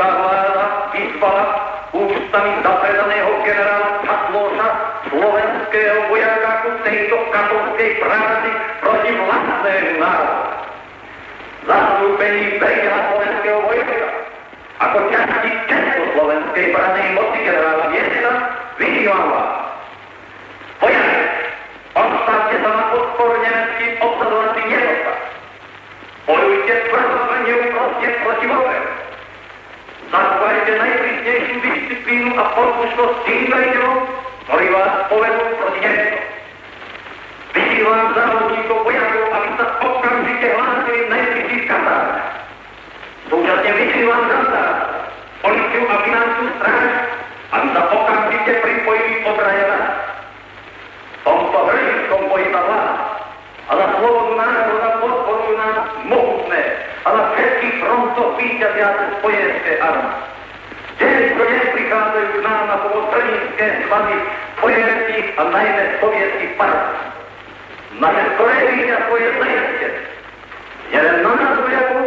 Zratovská vláda vyzvala ústami zapredaného generála Katloša slovenského vojaka ku tejto katolskej práci proti vlastnému národu. Zastúpení veriteľa slovenského vojaka ako časti československej branej moci generála Viesta vyzývam. Disciplínu a poslušnosť tým veriteľom, ktorí vás povedú proti Nemeckom. Vyzývam závodníkov vojakov, aby sa okamžite hlásili v najbližších kantárach. Súčasne vyzývam kantár, policiu a finančnú stráž, aby sa okamžite pripojili obrane nás. V tomto hrdickom boji za vlád a za slobodu národa podporujú nás mohutné a na všetkých frontoch víťazia spojenecké armády. Ťažko neprichádzajú k nám na pomoc stranické svazy spojeneckých a najmä sovietských partnerov. Naše skore vidia svoje zajatie. Nielen na nás vojakov,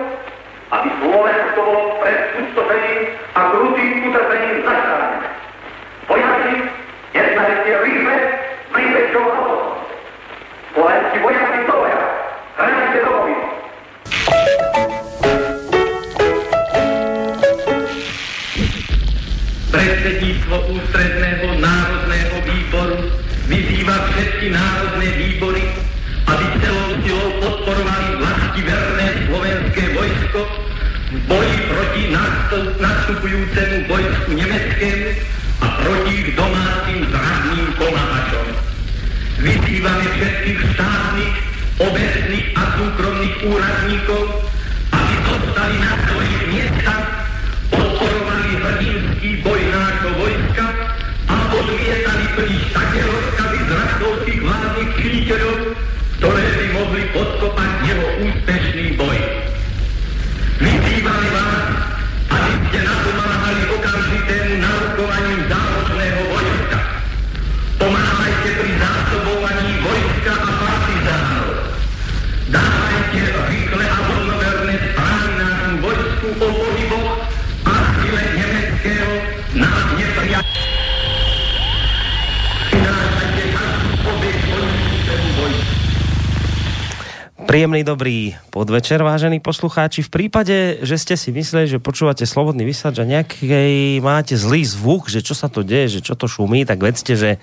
aby Slovensko bolo pred pustošením a krutým utrpením zachránené. Vojaci, jednajte rýchle, najväčšou v boji proti nastupujúcemu vojsku nemeckému a proti ich domácim zradným pomáhačom. Vyzývame všetkých štátnych, obecných a súkromných úradníkov, aby zostali na svojich miestach, podporovali hrdinský boj nášho vojska a odmietali plniť také rozkazy z radovských vládnych činiteľov, ktoré by mohli podkopať jeho úspešný Príjemný dobrý podvečer, vážení poslucháči. V prípade, že ste si mysleli, že počúvate slobodný vysač a nejaký máte zlý zvuk, že čo sa to deje, že čo to šumí, tak vedzte, že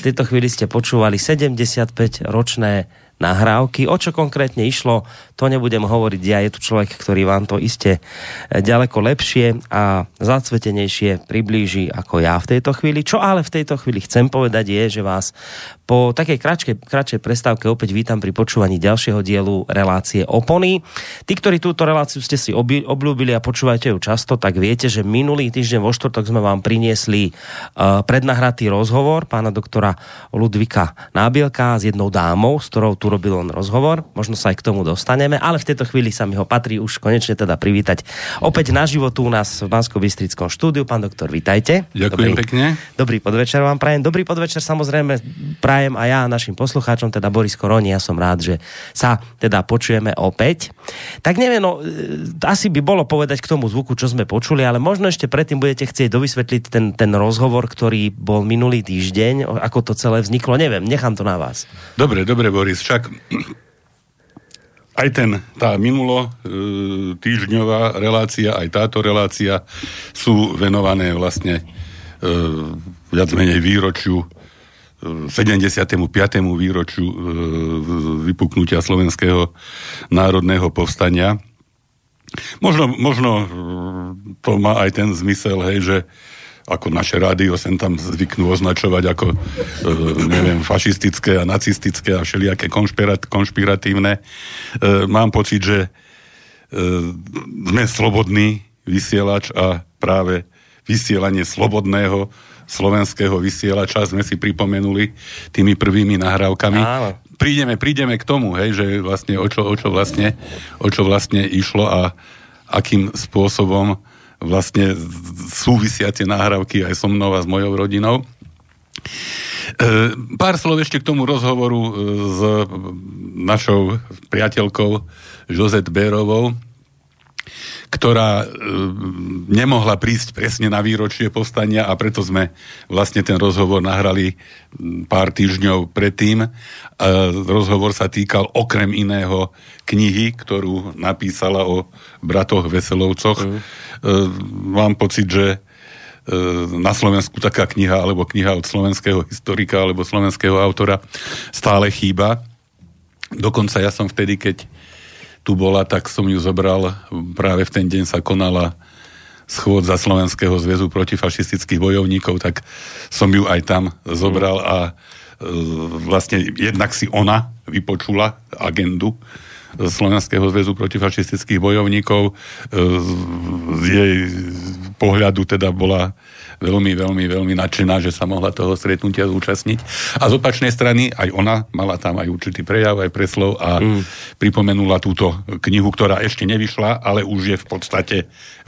v tejto chvíli ste počúvali 75-ročné nahrávky. O čo konkrétne išlo, to nebudem hovoriť ja. Je tu človek, ktorý vám to iste ďaleko lepšie a zacvetenejšie priblíži ako ja v tejto chvíli. Čo ale v tejto chvíli chcem povedať je, že vás po takej kratšej, kratšej prestávke opäť vítam pri počúvaní ďalšieho dielu relácie Opony. Tí, ktorí túto reláciu ste si obľúbili a počúvajte ju často, tak viete, že minulý týždeň vo štvrtok sme vám priniesli uh, prednahratý rozhovor pána doktora Ludvika Nábielka s jednou dámou, s ktorou tu urobil on rozhovor, možno sa aj k tomu dostaneme, ale v tejto chvíli sa mi ho patrí už konečne teda privítať opäť na životu u nás v bansko bystrickom štúdiu. Pán doktor, vítajte. Ďakujem dobrý, pekne. Dobrý podvečer vám prajem. Dobrý podvečer samozrejme prajem a ja našim poslucháčom, teda Boris Koroni, ja som rád, že sa teda počujeme opäť. Tak neviem, no, e, asi by bolo povedať k tomu zvuku, čo sme počuli, ale možno ešte predtým budete chcieť dovysvetliť ten, ten rozhovor, ktorý bol minulý týždeň, ako to celé vzniklo. Neviem, nechám to na vás. Dobre, dobre, Boris, však aj ten, tá minulo e, týždňová relácia, aj táto relácia sú venované vlastne e, viac menej výročiu 75. E, výročiu vypuknutia slovenského národného povstania. Možno, možno to má aj ten zmysel, hej, že ako naše rádio sem tam zvyknú označovať ako, e, neviem, fašistické a nacistické a všelijaké konšpirat, konšpiratívne. E, mám pocit, že e, sme slobodný vysielač a práve vysielanie slobodného slovenského vysielača sme si pripomenuli tými prvými nahrávkami. Áno. Prídeme, prídeme k tomu, hej, že vlastne o čo, o čo vlastne, o čo vlastne išlo a akým spôsobom vlastne súvisiacie nahrávky aj so mnou a s mojou rodinou. E, pár slov ešte k tomu rozhovoru e, s našou priateľkou Jozet Bérovou, ktorá e, nemohla prísť presne na výročie povstania a preto sme vlastne ten rozhovor nahrali pár týždňov predtým. E, rozhovor sa týkal okrem iného knihy, ktorú napísala o bratoch Veselovcoch. Mm. Mám pocit, že na Slovensku taká kniha, alebo kniha od slovenského historika, alebo slovenského autora stále chýba. Dokonca ja som vtedy, keď tu bola, tak som ju zobral, práve v ten deň sa konala schôd za Slovenského zväzu protifašistických bojovníkov, tak som ju aj tam zobral a e, vlastne jednak si ona vypočula agendu Slovenského zväzu protifašistických bojovníkov. E, z jej pohľadu teda bola veľmi, veľmi, veľmi nadšená, že sa mohla toho stretnutia zúčastniť. A z opačnej strany aj ona mala tam aj určitý prejav, aj preslov a mm. pripomenula túto knihu, ktorá ešte nevyšla, ale už je v podstate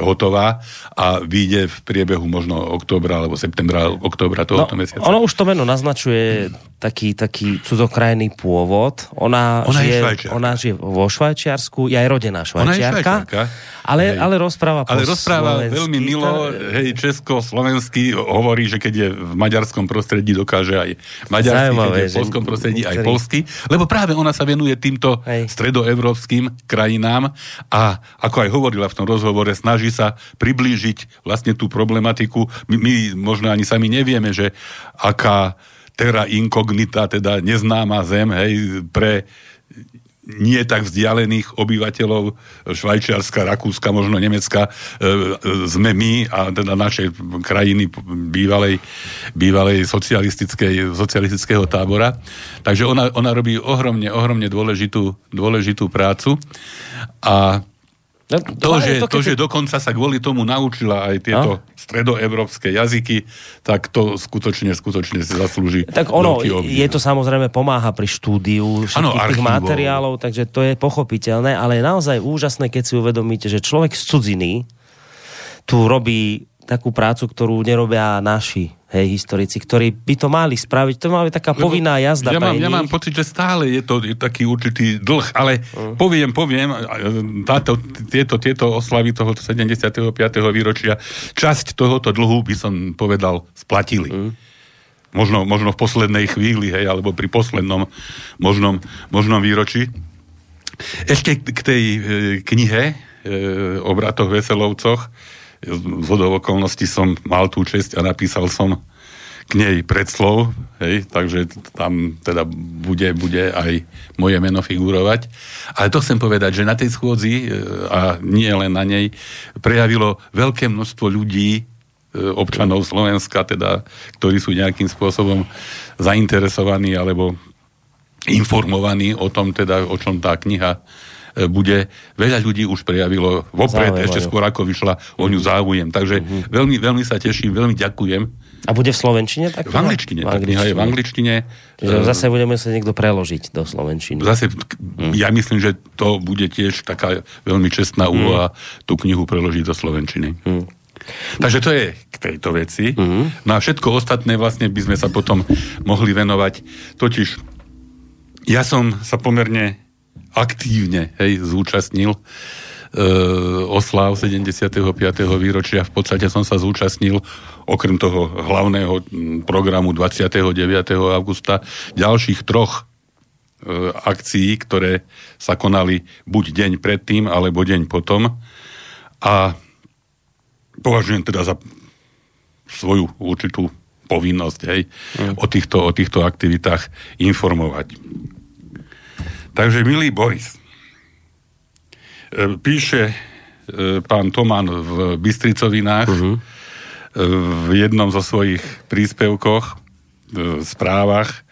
hotová a vyjde v priebehu možno oktobra alebo septembra, oktobra tohoto no, mesiaca. Ono už to meno naznačuje taký, taký cudzokrajný pôvod. Ona, ona žije, je ona žije vo Švajčiarsku, je aj rodená švajčiarka. Ona je švajčiarka. Ale, ale rozpráva Ale rozpráva veľmi milo, hej, česko, slovensky, hovorí, že keď je v maďarskom prostredí, dokáže aj maďarsky, Zajímavé, keď je v polskom prostredí, aj polsky, lebo práve ona sa venuje týmto hej. stredoevropským krajinám a ako aj hovorila v tom rozhovore, snaží sa priblížiť vlastne tú problematiku. My, my možno ani sami nevieme, že aká terra incognita, teda neznáma zem, hej, pre nie tak vzdialených obyvateľov Švajčiarska, Rakúska, možno Nemecka, e, e, sme my a teda naše krajiny bývalej, bývalej socialistickej, socialistického tábora. Takže ona, ona robí ohromne, ohromne dôležitú, dôležitú prácu a No, to, že, to, to, že dokonca sa kvôli tomu naučila aj tieto no? stredoevropské jazyky, tak to skutočne, skutočne si zaslúži Tak ono, je to samozrejme pomáha pri štúdiu všetkých ano, tých materiálov, takže to je pochopiteľné, ale je naozaj úžasné, keď si uvedomíte, že človek z cudziny tu robí takú prácu, ktorú nerobia naši hej, historici, ktorí by to mali spraviť. To byť taká Lebo povinná jazda. Ja mám, ja mám pocit, že stále je to je taký určitý dlh, ale uh. poviem, poviem, táto, tieto, tieto oslavy toho 75. výročia, časť tohoto dlhu by som povedal splatili. Uh. Možno, možno v poslednej chvíli, hej, alebo pri poslednom možnom, možnom výročí. Ešte k tej e, knihe e, o bratoch Veselovcoch, z okolností som mal tú česť a napísal som k nej predslov, hej, takže tam teda bude, bude aj moje meno figurovať. Ale to chcem povedať, že na tej schôdzi, e, a nie len na nej, prejavilo veľké množstvo ľudí, e, občanov Slovenska, teda, ktorí sú nejakým spôsobom zainteresovaní alebo informovaní o tom, teda, o čom tá kniha bude, veľa ľudí už prejavilo vopred, záujem, ešte skôr ako vyšla o ňu záujem. Takže uh-huh. veľmi, veľmi sa teším, veľmi ďakujem A bude v Slovenčine? Tak v angličtine. Tá kniha je v angličtine. Čiže zase bude musieť niekto preložiť do Slovenčiny. Zase, mm. ja myslím, že to bude tiež taká veľmi čestná hm. úloha mm. tú knihu preložiť do Slovenčiny. Mm. Takže to je k tejto veci. Mm. No a všetko ostatné vlastne by sme sa potom mohli venovať. Totiž ja som sa pomerne aktívne hej, zúčastnil e, oslav 75. výročia. V podstate som sa zúčastnil okrem toho hlavného programu 29. augusta ďalších troch e, akcií, ktoré sa konali buď deň predtým, alebo deň potom. A považujem teda za svoju určitú povinnosť hej, mm. o, týchto, o týchto aktivitách informovať. Takže, milý Boris, e, píše e, pán Toman v Bystricovinách uh-huh. v jednom zo svojich príspevkoch, správach,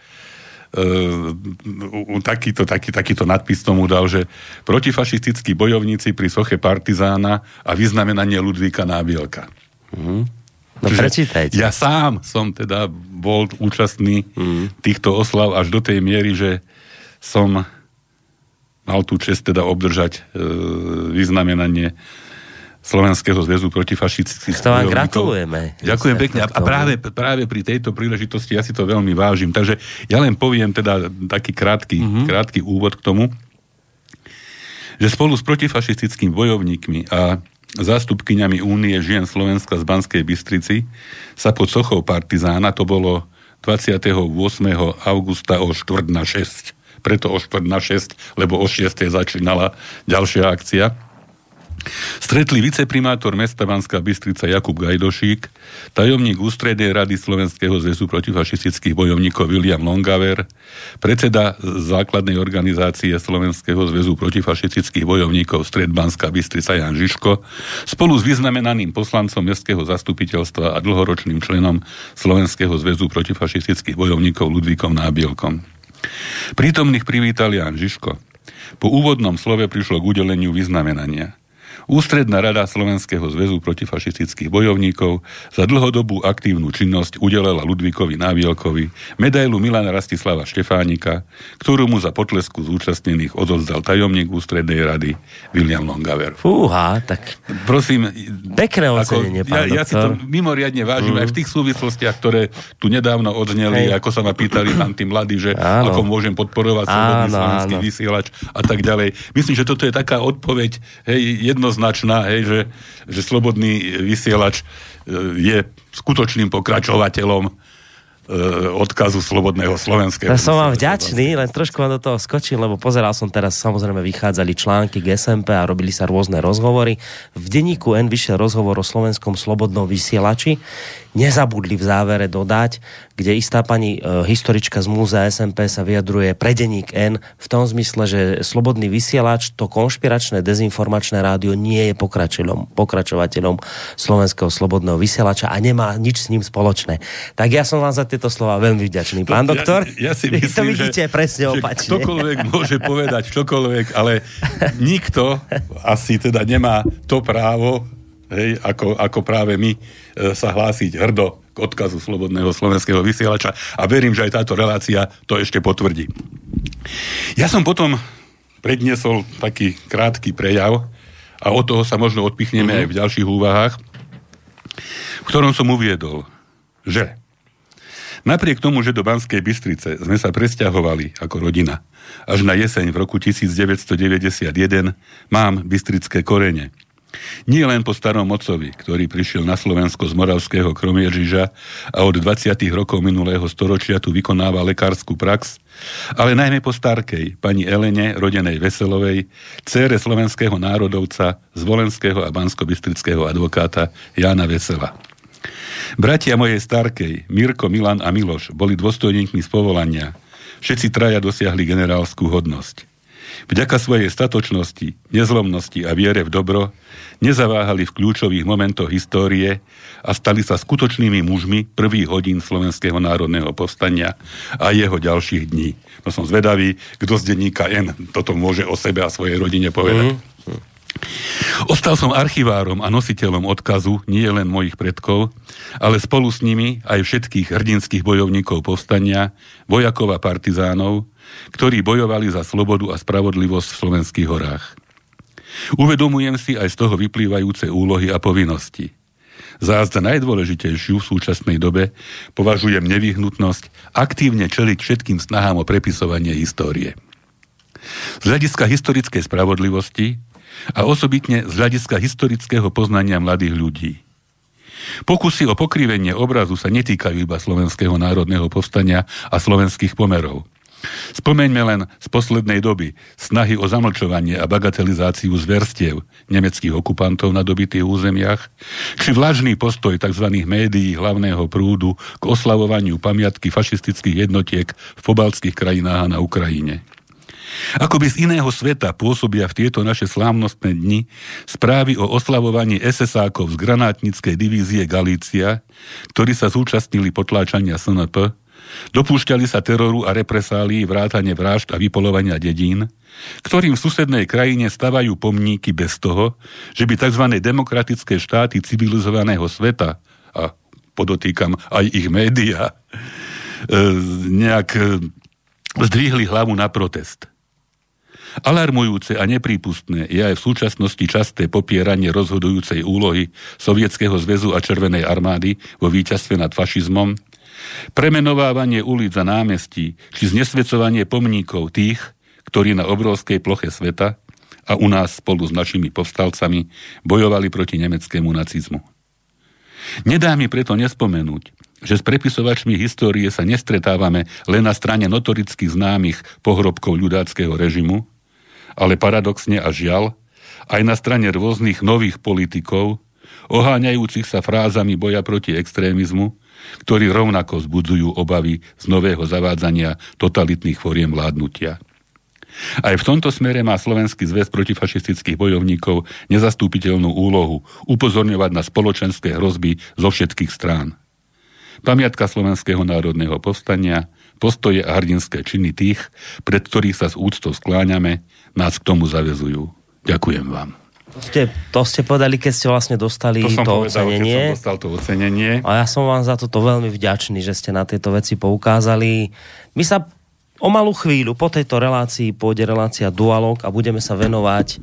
takýto, taký, takýto nadpis tomu dal, že protifašistickí bojovníci pri soche partizána a vyznamenanie Ludvíka Nábielka. Uh-huh. No prečítajte. Ja sám som teda bol účastný uh-huh. týchto oslav až do tej miery, že som mal tú čest teda obdržať e, vyznamenanie Slovenského zväzu protifašistických To vám gratulujeme. Ďakujem pekne. A práve, práve pri tejto príležitosti ja si to veľmi vážim. Takže ja len poviem teda taký krátky, mm-hmm. krátky úvod k tomu, že spolu s protifašistickými bojovníkmi a zástupkyňami Únie žien Slovenska z Banskej Bystrici sa pod sochou partizána, to bolo 28. augusta o 4 na 6, preto o 4 na 6, lebo o 6. začínala ďalšia akcia. Stretli viceprimátor mesta Banská Bystrica Jakub Gajdošík, tajomník ústrednej rady Slovenského zväzu protifašistických bojovníkov William Longaver, predseda základnej organizácie Slovenského zväzu protifašistických bojovníkov Stred Banská Bystrica Jan Žižko, spolu s vyznamenaným poslancom mestského zastupiteľstva a dlhoročným členom Slovenského zväzu protifašistických bojovníkov Ludvíkom Nábielkom. Prítomných privítal Jan Žižko. Po úvodnom slove prišlo k udeleniu vyznamenania. Ústredná rada Slovenského zväzu protifašistických bojovníkov za dlhodobú aktívnu činnosť udelela Ludvíkovi Návielkovi medailu Milana Rastislava Štefánika, ktorú mu za potlesku zúčastnených odozdal tajomník Ústrednej rady William Longaver. Fúha, tak prosím, pekné ocenenie, ako, ja, ja si to mimoriadne vážim mm. aj v tých súvislostiach, ktoré tu nedávno odzneli, Hej. ako sa ma pýtali tam tí mladí, že áno. ako môžem podporovať slobodný slovenský vysielač a tak ďalej. Myslím, že toto je taká odpoveď, hej, jednoznačná jednoznačná, hej, že, že slobodný vysielač e, je skutočným pokračovateľom e, odkazu Slobodného slovenského. Ja som vám vďačný, len trošku vám do toho skočil, lebo pozeral som teraz, samozrejme vychádzali články k SMP a robili sa rôzne rozhovory. V denníku N vyšiel rozhovor o slovenskom slobodnom vysielači nezabudli v závere dodať, kde istá pani e, historička z múzea SMP sa vyjadruje pre denník N v tom zmysle, že slobodný vysielač, to konšpiračné dezinformačné rádio nie je pokračovateľom, pokračovateľom slovenského slobodného vysielača a nemá nič s ním spoločné. Tak ja som vám za tieto slova veľmi vďačný. Pán doktor, ja, ja si myslím, to vidíte že, presne opačne. Že ktokoľvek môže povedať čokoľvek, ale nikto asi teda nemá to právo, hej, ako, ako práve my e, sa hlásiť hrdo k odkazu Slobodného slovenského vysielača a verím, že aj táto relácia to ešte potvrdí. Ja som potom predniesol taký krátky prejav a od toho sa možno odpichneme mm-hmm. aj v ďalších úvahách, v ktorom som uviedol, že Napriek tomu, že do Banskej Bystrice sme sa presťahovali ako rodina až na jeseň v roku 1991, mám bystrické korene. Nie len po starom mocovi, ktorý prišiel na Slovensko z moravského Kromieržiža a od 20. rokov minulého storočia tu vykonáva lekárskú prax, ale najmä po starkej, pani Elene, rodenej Veselovej, cére slovenského národovca, z volenského a bansko-bystrického advokáta Jána Vesela. Bratia mojej starkej, Mirko, Milan a Miloš, boli dôstojníkmi z povolania. Všetci traja dosiahli generálskú hodnosť. Vďaka svojej statočnosti, nezlomnosti a viere v dobro nezaváhali v kľúčových momentoch histórie a stali sa skutočnými mužmi prvých hodín Slovenského národného povstania a jeho ďalších dní. No som zvedavý, kto z denníka N toto môže o sebe a svojej rodine povedať. Mm. Ostal som archivárom a nositeľom odkazu nie len mojich predkov, ale spolu s nimi aj všetkých hrdinských bojovníkov povstania, vojakov a partizánov, ktorí bojovali za slobodu a spravodlivosť v slovenských horách. Uvedomujem si aj z toho vyplývajúce úlohy a povinnosti. Zázda najdôležitejšiu v súčasnej dobe považujem nevyhnutnosť aktívne čeliť všetkým snahám o prepisovanie histórie. Z hľadiska historickej spravodlivosti a osobitne z hľadiska historického poznania mladých ľudí. Pokusy o pokrivenie obrazu sa netýkajú iba slovenského národného povstania a slovenských pomerov. Spomeňme len z poslednej doby snahy o zamlčovanie a bagatelizáciu zverstiev nemeckých okupantov na dobitých územiach, či vlažný postoj tzv. médií hlavného prúdu k oslavovaniu pamiatky fašistických jednotiek v pobaltských krajinách a na Ukrajine. Ako by z iného sveta pôsobia v tieto naše slávnostné dni správy o oslavovaní SS-ákov z granátnickej divízie Galícia, ktorí sa zúčastnili potláčania SNP, dopúšťali sa teroru a represálii vrátane vražd a vypolovania dedín, ktorým v susednej krajine stavajú pomníky bez toho, že by tzv. demokratické štáty civilizovaného sveta, a podotýkam aj ich média, e, nejak e, zdvihli hlavu na protest. Alarmujúce a neprípustné je aj v súčasnosti časté popieranie rozhodujúcej úlohy Sovietskeho zväzu a Červenej armády vo víťazstve nad fašizmom, premenovávanie ulic a námestí, či znesvedcovanie pomníkov tých, ktorí na obrovskej ploche sveta a u nás spolu s našimi povstalcami bojovali proti nemeckému nacizmu. Nedá mi preto nespomenúť, že s prepisovačmi histórie sa nestretávame len na strane notoricky známych pohrobkov ľudáckého režimu, ale paradoxne a žiaľ, aj na strane rôznych nových politikov, oháňajúcich sa frázami boja proti extrémizmu, ktorí rovnako zbudzujú obavy z nového zavádzania totalitných foriem vládnutia. Aj v tomto smere má Slovenský zväz protifašistických bojovníkov nezastúpiteľnú úlohu upozorňovať na spoločenské hrozby zo všetkých strán. Pamiatka Slovenského národného povstania, postoje a hrdinské činy tých, pred ktorých sa s úctou skláňame, nás k tomu zavezujú. Ďakujem vám. To ste, to ste povedali, keď ste vlastne dostali to, som to povedal, ocenenie. Keď som dostal to ocenenie. A ja som vám za toto veľmi vďačný, že ste na tieto veci poukázali. My sa o malú chvíľu po tejto relácii pôjde relácia Dualog a budeme sa venovať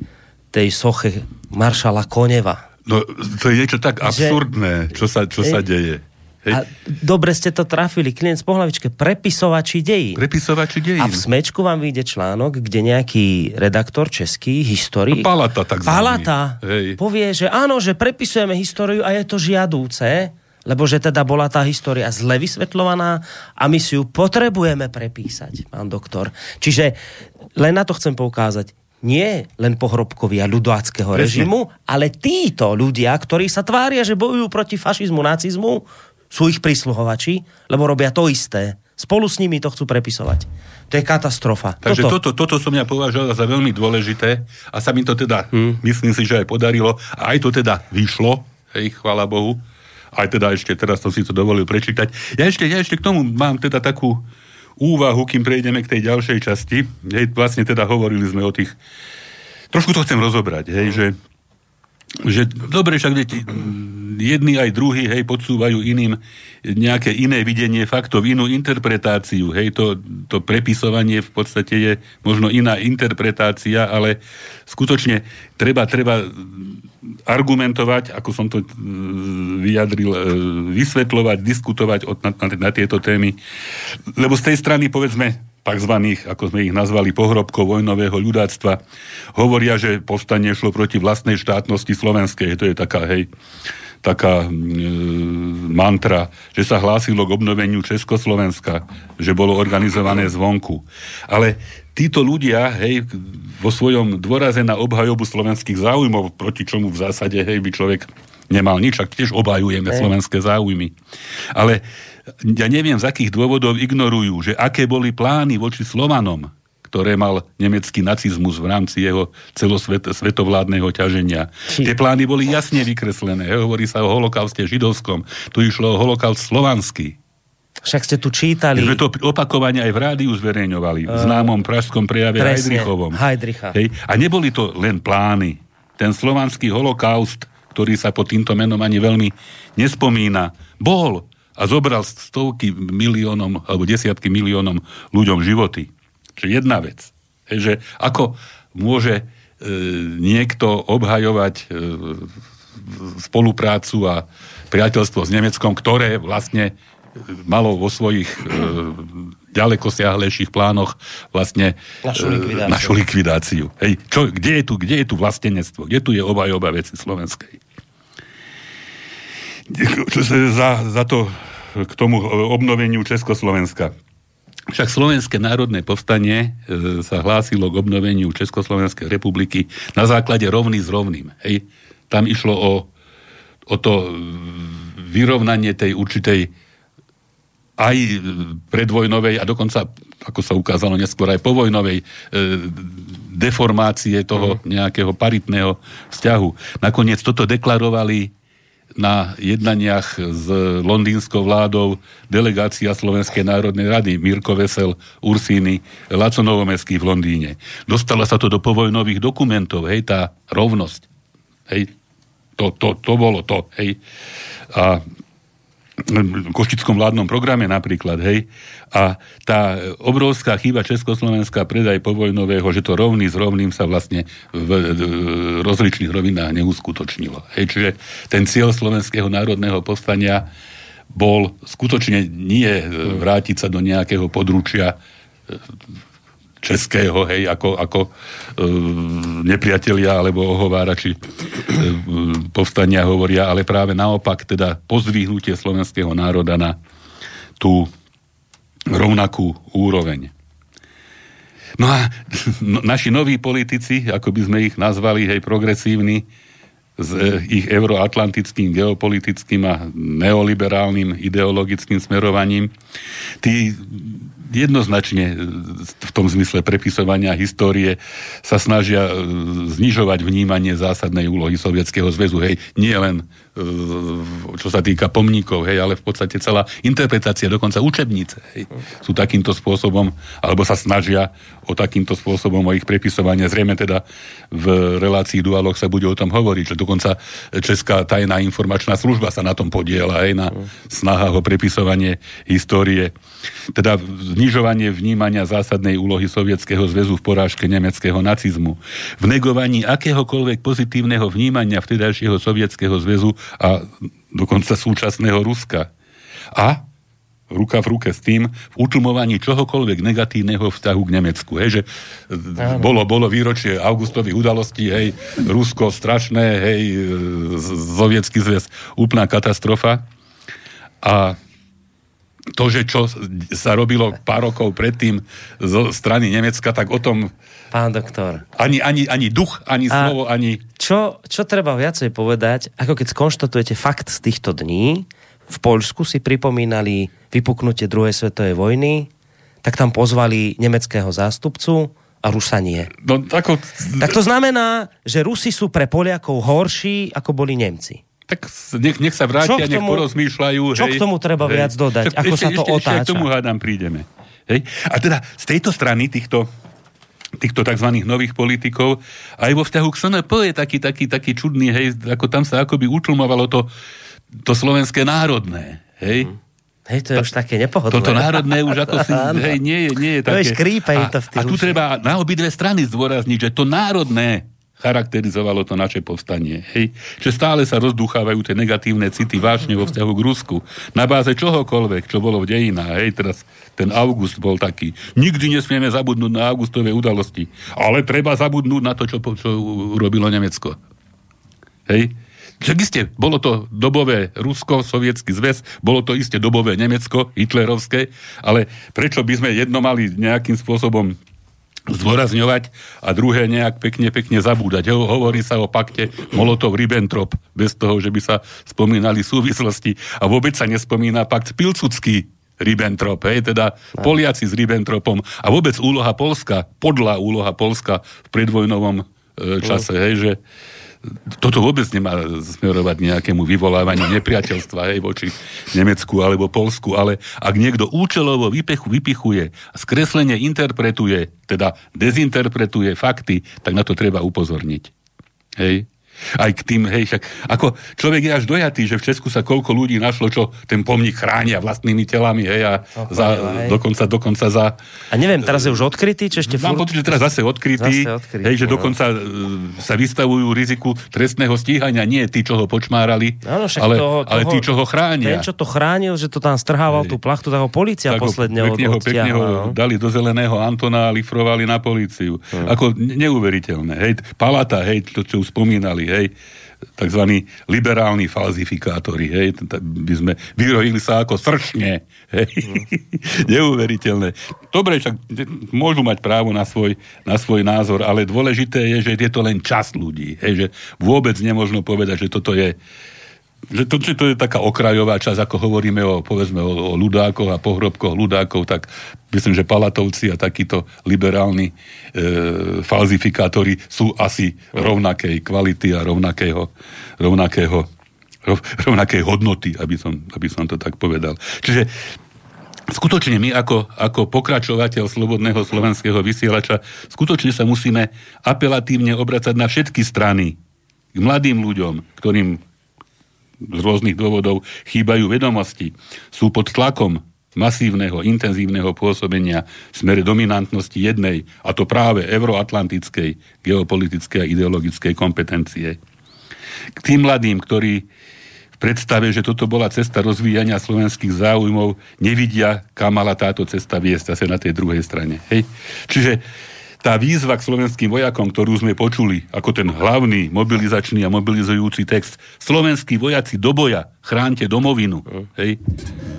tej soche maršala Koneva. No, to je niečo tak absurdné, čo sa, čo sa deje. Hej. A dobre ste to trafili, klient z pohľavičke, prepisovači dejí. Prepisovači dejí. A v smečku vám vyjde článok, kde nejaký redaktor český, historik... Palata, tak Palata Hej. povie, že áno, že prepisujeme históriu a je to žiadúce, lebo že teda bola tá história zle vysvetľovaná a my si ju potrebujeme prepísať, pán doktor. Čiže len na to chcem poukázať nie len pohrobkovia ľudáckého režimu, ale títo ľudia, ktorí sa tvária, že bojujú proti fašizmu, nacizmu, sú ich prísluhovači, lebo robia to isté. Spolu s nimi to chcú prepisovať. To je katastrofa. Takže toto, toto, toto som ja považoval za veľmi dôležité a sa mi to teda, hmm. myslím si, že aj podarilo a aj to teda vyšlo, hej, chvála Bohu. Aj teda ešte teraz som si to dovolil prečítať. Ja ešte, ja ešte k tomu mám teda takú úvahu, kým prejdeme k tej ďalšej časti. Hej, vlastne teda hovorili sme o tých... Trošku to chcem rozobrať, hej, že že dobre, však viete, jedni aj druhí, hej, podsúvajú iným nejaké iné videnie faktov, inú interpretáciu, hej, to, to prepisovanie v podstate je možno iná interpretácia, ale skutočne treba, treba argumentovať, ako som to e, vyjadril, e, vysvetľovať, diskutovať na, na, na tieto témy, lebo z tej strany, povedzme, tzv. ako sme ich nazvali, pohrobkov vojnového ľudáctva, hovoria, že povstanie šlo proti vlastnej štátnosti slovenskej. To je taká, hej, taká e, mantra, že sa hlásilo k obnoveniu Československa, že bolo organizované zvonku. Ale títo ľudia, hej, vo svojom dôraze na obhajobu slovenských záujmov, proti čomu v zásade, hej, by človek nemal nič, ak tiež obhajujeme hey. slovenské záujmy. Ale ja neviem, z akých dôvodov ignorujú, že aké boli plány voči Slovanom, ktoré mal nemecký nacizmus v rámci jeho celosvetovládneho ťaženia. Či... Tie plány boli jasne vykreslené. Hovorí sa o holokauste židovskom. Tu išlo o holokaust slovanský. Však ste tu čítali. Sme to opakovane aj v rádiu zverejňovali. V známom pražskom prejave Heidrichovom. Heidricha. Hej? A neboli to len plány ten slovanský holokaust, ktorý sa pod týmto menom ani veľmi nespomína, bol a zobral stovky miliónom alebo desiatky miliónom ľuďom životy. Čiže jedna vec. Hej, že ako môže e, niekto obhajovať e, spoluprácu a priateľstvo s Nemeckom, ktoré vlastne malo vo svojich e, ďaleko siahlejších plánoch vlastne našu likvidáciu. E, našu likvidáciu. Hej, čo, kde, je tu, kde je tu vlastenectvo? Kde tu je obhajoba veci slovenskej? Za, za to k tomu obnoveniu Československa. Však Slovenské národné povstanie e, sa hlásilo k obnoveniu Československej republiky na základe rovný s rovným. Hej. Tam išlo o, o to vyrovnanie tej určitej aj predvojnovej a dokonca, ako sa ukázalo neskôr, aj povojnovej e, deformácie toho nejakého paritného vzťahu. Nakoniec toto deklarovali na jednaniach s londýnskou vládou delegácia Slovenskej národnej rady Mirko Vesel, Ursíny, Laco Novomestský v Londýne. Dostala sa to do povojnových dokumentov, hej, tá rovnosť. Hej, to, to, to bolo to, hej. A košickom vládnom programe napríklad, hej. A tá obrovská chyba Československá predaj povojnového, že to rovný s rovným sa vlastne v, v rozličných rovinách neuskutočnilo. Hej. Čiže ten cieľ Slovenského národného povstania bol skutočne nie vrátiť sa do nejakého područia českého, hej, ako, ako e, nepriatelia alebo ohovárači e, povstania hovoria, ale práve naopak, teda pozdvihnutie slovenského národa na tú rovnakú úroveň. No a no, naši noví politici, ako by sme ich nazvali, hej, progresívni, s e, ich euroatlantickým geopolitickým a neoliberálnym ideologickým smerovaním, tí jednoznačne e, v tom zmysle prepisovania histórie sa snažia e, znižovať vnímanie zásadnej úlohy Sovietskeho zväzu. Hej, nie len e, čo sa týka pomníkov, hej, ale v podstate celá interpretácia, dokonca učebnice, hej, sú takýmto spôsobom, alebo sa snažia o takýmto spôsobom o ich prepisovanie. Zrejme teda v relácii Dualog sa bude o tom hovoriť, že dokonca Česká tajná informačná služba sa na tom podiela, aj na snahách o prepisovanie histórie. Teda znižovanie vnímania zásadnej úlohy Sovietskeho zväzu v porážke nemeckého nacizmu. V negovaní akéhokoľvek pozitívneho vnímania vtedajšieho Sovietskeho zväzu a dokonca súčasného Ruska. A ruka v ruke s tým v utlmovaní čohokoľvek negatívneho vzťahu k Nemecku. Hej, že bolo, bolo výročie augustových udalostí, hej, Rusko strašné, hej, Sovietský zväz úplná katastrofa. A to, že čo sa robilo pár rokov predtým zo strany Nemecka, tak o tom... Pán doktor. Ani, ani, ani duch, ani A slovo, ani... Čo, čo treba viacej povedať, ako keď skonštatujete fakt z týchto dní, v Poľsku si pripomínali vypuknutie druhej svetovej vojny, tak tam pozvali nemeckého zástupcu a Rusanie. No, ako... Tak to znamená, že Rusi sú pre Poliakov horší, ako boli Nemci. Tak nech, nech sa vrátia, nech porozmýšľajú. Čo hej, k tomu treba hej. viac dodať? Ako ešte, sa to ešte, otáča? Ešte k tomu hádam prídeme. Hej? A teda z tejto strany týchto týchto tzv. nových politikov, aj vo vzťahu k SNP je taký, taký, taký čudný, hej, ako tam sa akoby utlmovalo to, to slovenské národné, hej. Mm. Hej, to je Ta, už také nepohodlné. Toto národné už ako si, hej, nie je, nie je také. To je to v a, a tu treba na obidve strany zdôrazniť, že to národné charakterizovalo to naše povstanie. Hej? Že stále sa rozduchávajú tie negatívne city vážne vo vzťahu k Rusku. Na báze čohokoľvek, čo bolo v dejinách. Hej? Teraz ten August bol taký. Nikdy nesmieme zabudnúť na augustové udalosti. Ale treba zabudnúť na to, čo, čo urobilo Nemecko. Hej? Však iste, bolo to dobové Rusko, Sovietský zväz, bolo to iste dobové Nemecko, hitlerovské, ale prečo by sme jedno mali nejakým spôsobom zdôrazňovať a druhé nejak pekne, pekne zabúdať. Ho, hovorí sa o pakte Molotov-Ribbentrop bez toho, že by sa spomínali súvislosti. A vôbec sa nespomína pakt Pilcucký Ribbentrop, hej, teda Poliaci s Ribbentropom. A vôbec úloha Polska, podľa úloha Polska v predvojnovom e, čase, hej, že toto vôbec nemá smerovať nejakému vyvolávaniu nepriateľstva hej, voči Nemecku alebo Polsku, ale ak niekto účelovo vypechu, vypichuje skreslenie interpretuje, teda dezinterpretuje fakty, tak na to treba upozorniť. Hej? Aj k tým, hej, však, ako človek je až dojatý, že v Česku sa koľko ľudí našlo, čo ten pomník chránia vlastnými telami, hej, a No, za, hej. dokonca, dokonca za... A neviem, teraz je už odkrytý, či ešte Mám furt? pocit, že teraz zase odkrytý, Zase odkrytý, hej, že no. dokonca e, sa vystavujú riziku trestného stíhania, nie tí, čo ho počmárali, Áno, však ale, toho, ale tí, čo ho chránia. Ten, čo to chránil, že to tam strhával tú plachtu, tak ho policia Tak ho posledne od, pekne ho, pekne ho no. dali do zeleného Antona a lifrovali na políciu. Ako ne- neuveriteľné. Hej, Palata, hej, to, čo už spomínali, hej, takzvaní liberálni falzifikátori, hej, by sme vyrojili sa ako sršne, hej, neuveriteľné. Dobre, však môžu mať právo na svoj, na svoj názor, ale dôležité je, že je to len čas ľudí, hej, že vôbec nemôžno povedať, že toto je že to, že to je taká okrajová časť, ako hovoríme o, povedzme, o, o ľudákoch a pohrobkoch ľudákov, tak myslím, že Palatovci a takíto liberálni e, falzifikátori sú asi rovnakej kvality a rovnakého, rovnakého, rov, rovnakej hodnoty, aby som, aby som to tak povedal. Čiže skutočne my ako, ako pokračovateľ slobodného slovenského vysielača skutočne sa musíme apelatívne obracať na všetky strany k mladým ľuďom, ktorým z rôznych dôvodov chýbajú vedomosti, sú pod tlakom masívneho, intenzívneho pôsobenia v smere dominantnosti jednej, a to práve euroatlantickej geopolitickej a ideologickej kompetencie. K tým mladým, ktorí v predstave, že toto bola cesta rozvíjania slovenských záujmov, nevidia, kam mala táto cesta viesť zase na tej druhej strane. Hej? Čiže tá výzva k slovenským vojakom, ktorú sme počuli, ako ten hlavný mobilizačný a mobilizujúci text, slovenskí vojaci do boja, chránte domovinu. Hej?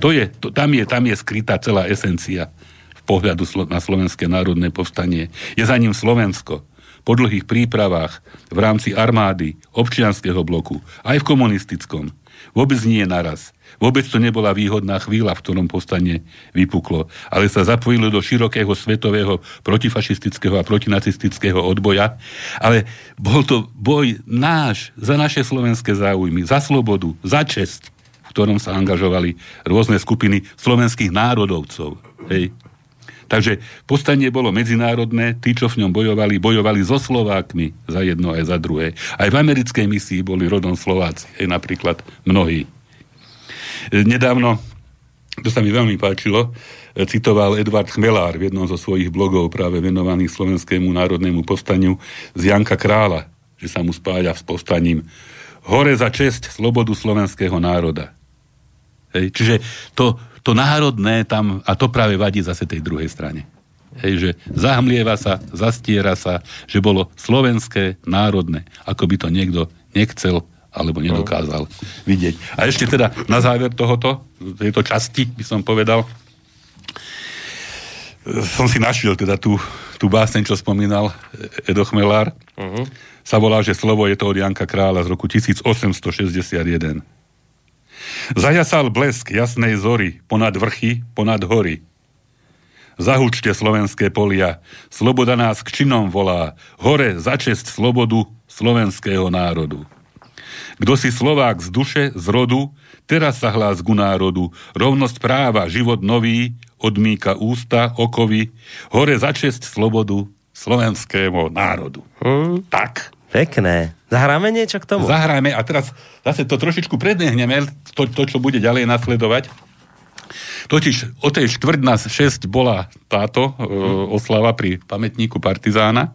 To je, to, tam, je, tam je skrytá celá esencia v pohľadu na slovenské národné povstanie. Je za ním Slovensko po dlhých prípravách v rámci armády, občianského bloku, aj v komunistickom. Vôbec nie naraz. Vôbec to nebola výhodná chvíľa, v ktorom povstanie vypuklo, ale sa zapojilo do širokého svetového protifašistického a protinacistického odboja. Ale bol to boj náš, za naše slovenské záujmy, za slobodu, za česť, v ktorom sa angažovali rôzne skupiny slovenských národovcov. Hej. Takže povstanie bolo medzinárodné, tí, čo v ňom bojovali, bojovali so Slovákmi za jedno aj za druhé. Aj v americkej misii boli rodom Slováci, aj napríklad mnohí. Nedávno, to sa mi veľmi páčilo, e, citoval Edvard Chmelár v jednom zo svojich blogov práve venovaných Slovenskému národnému povstaniu z Janka Krála, že sa mu spája s povstaním Hore za česť slobodu slovenského národa. Hej, čiže to, to národné tam, a to práve vadí zase tej druhej strane. Hej, že zahmlieva sa, zastiera sa, že bolo slovenské, národné, ako by to niekto nechcel alebo nedokázal vidieť. A ešte teda na záver tohoto, tejto časti by som povedal, som si našiel teda tú, tú báseň, čo spomínal Edo Chmelár. Uh-huh. Sa volá, že slovo je to od Janka Krála z roku 1861. Zajasal blesk jasnej zory, ponad vrchy, ponad hory. Zahúčte slovenské polia, sloboda nás k činom volá, hore za česť slobodu slovenského národu. Kto si Slovák z duše, z rodu, teraz sa hlás ku národu, rovnosť práva, život nový, odmýka ústa, okovy, hore za česť slobodu slovenskému národu. Hm, Tak. pekné. Zahráme niečo k tomu? Zahrajme a teraz zase to trošičku prednehneme, to, to čo bude ďalej nasledovať. Totiž o tej štvrť na 6 bola táto e, oslava pri pamätníku Partizána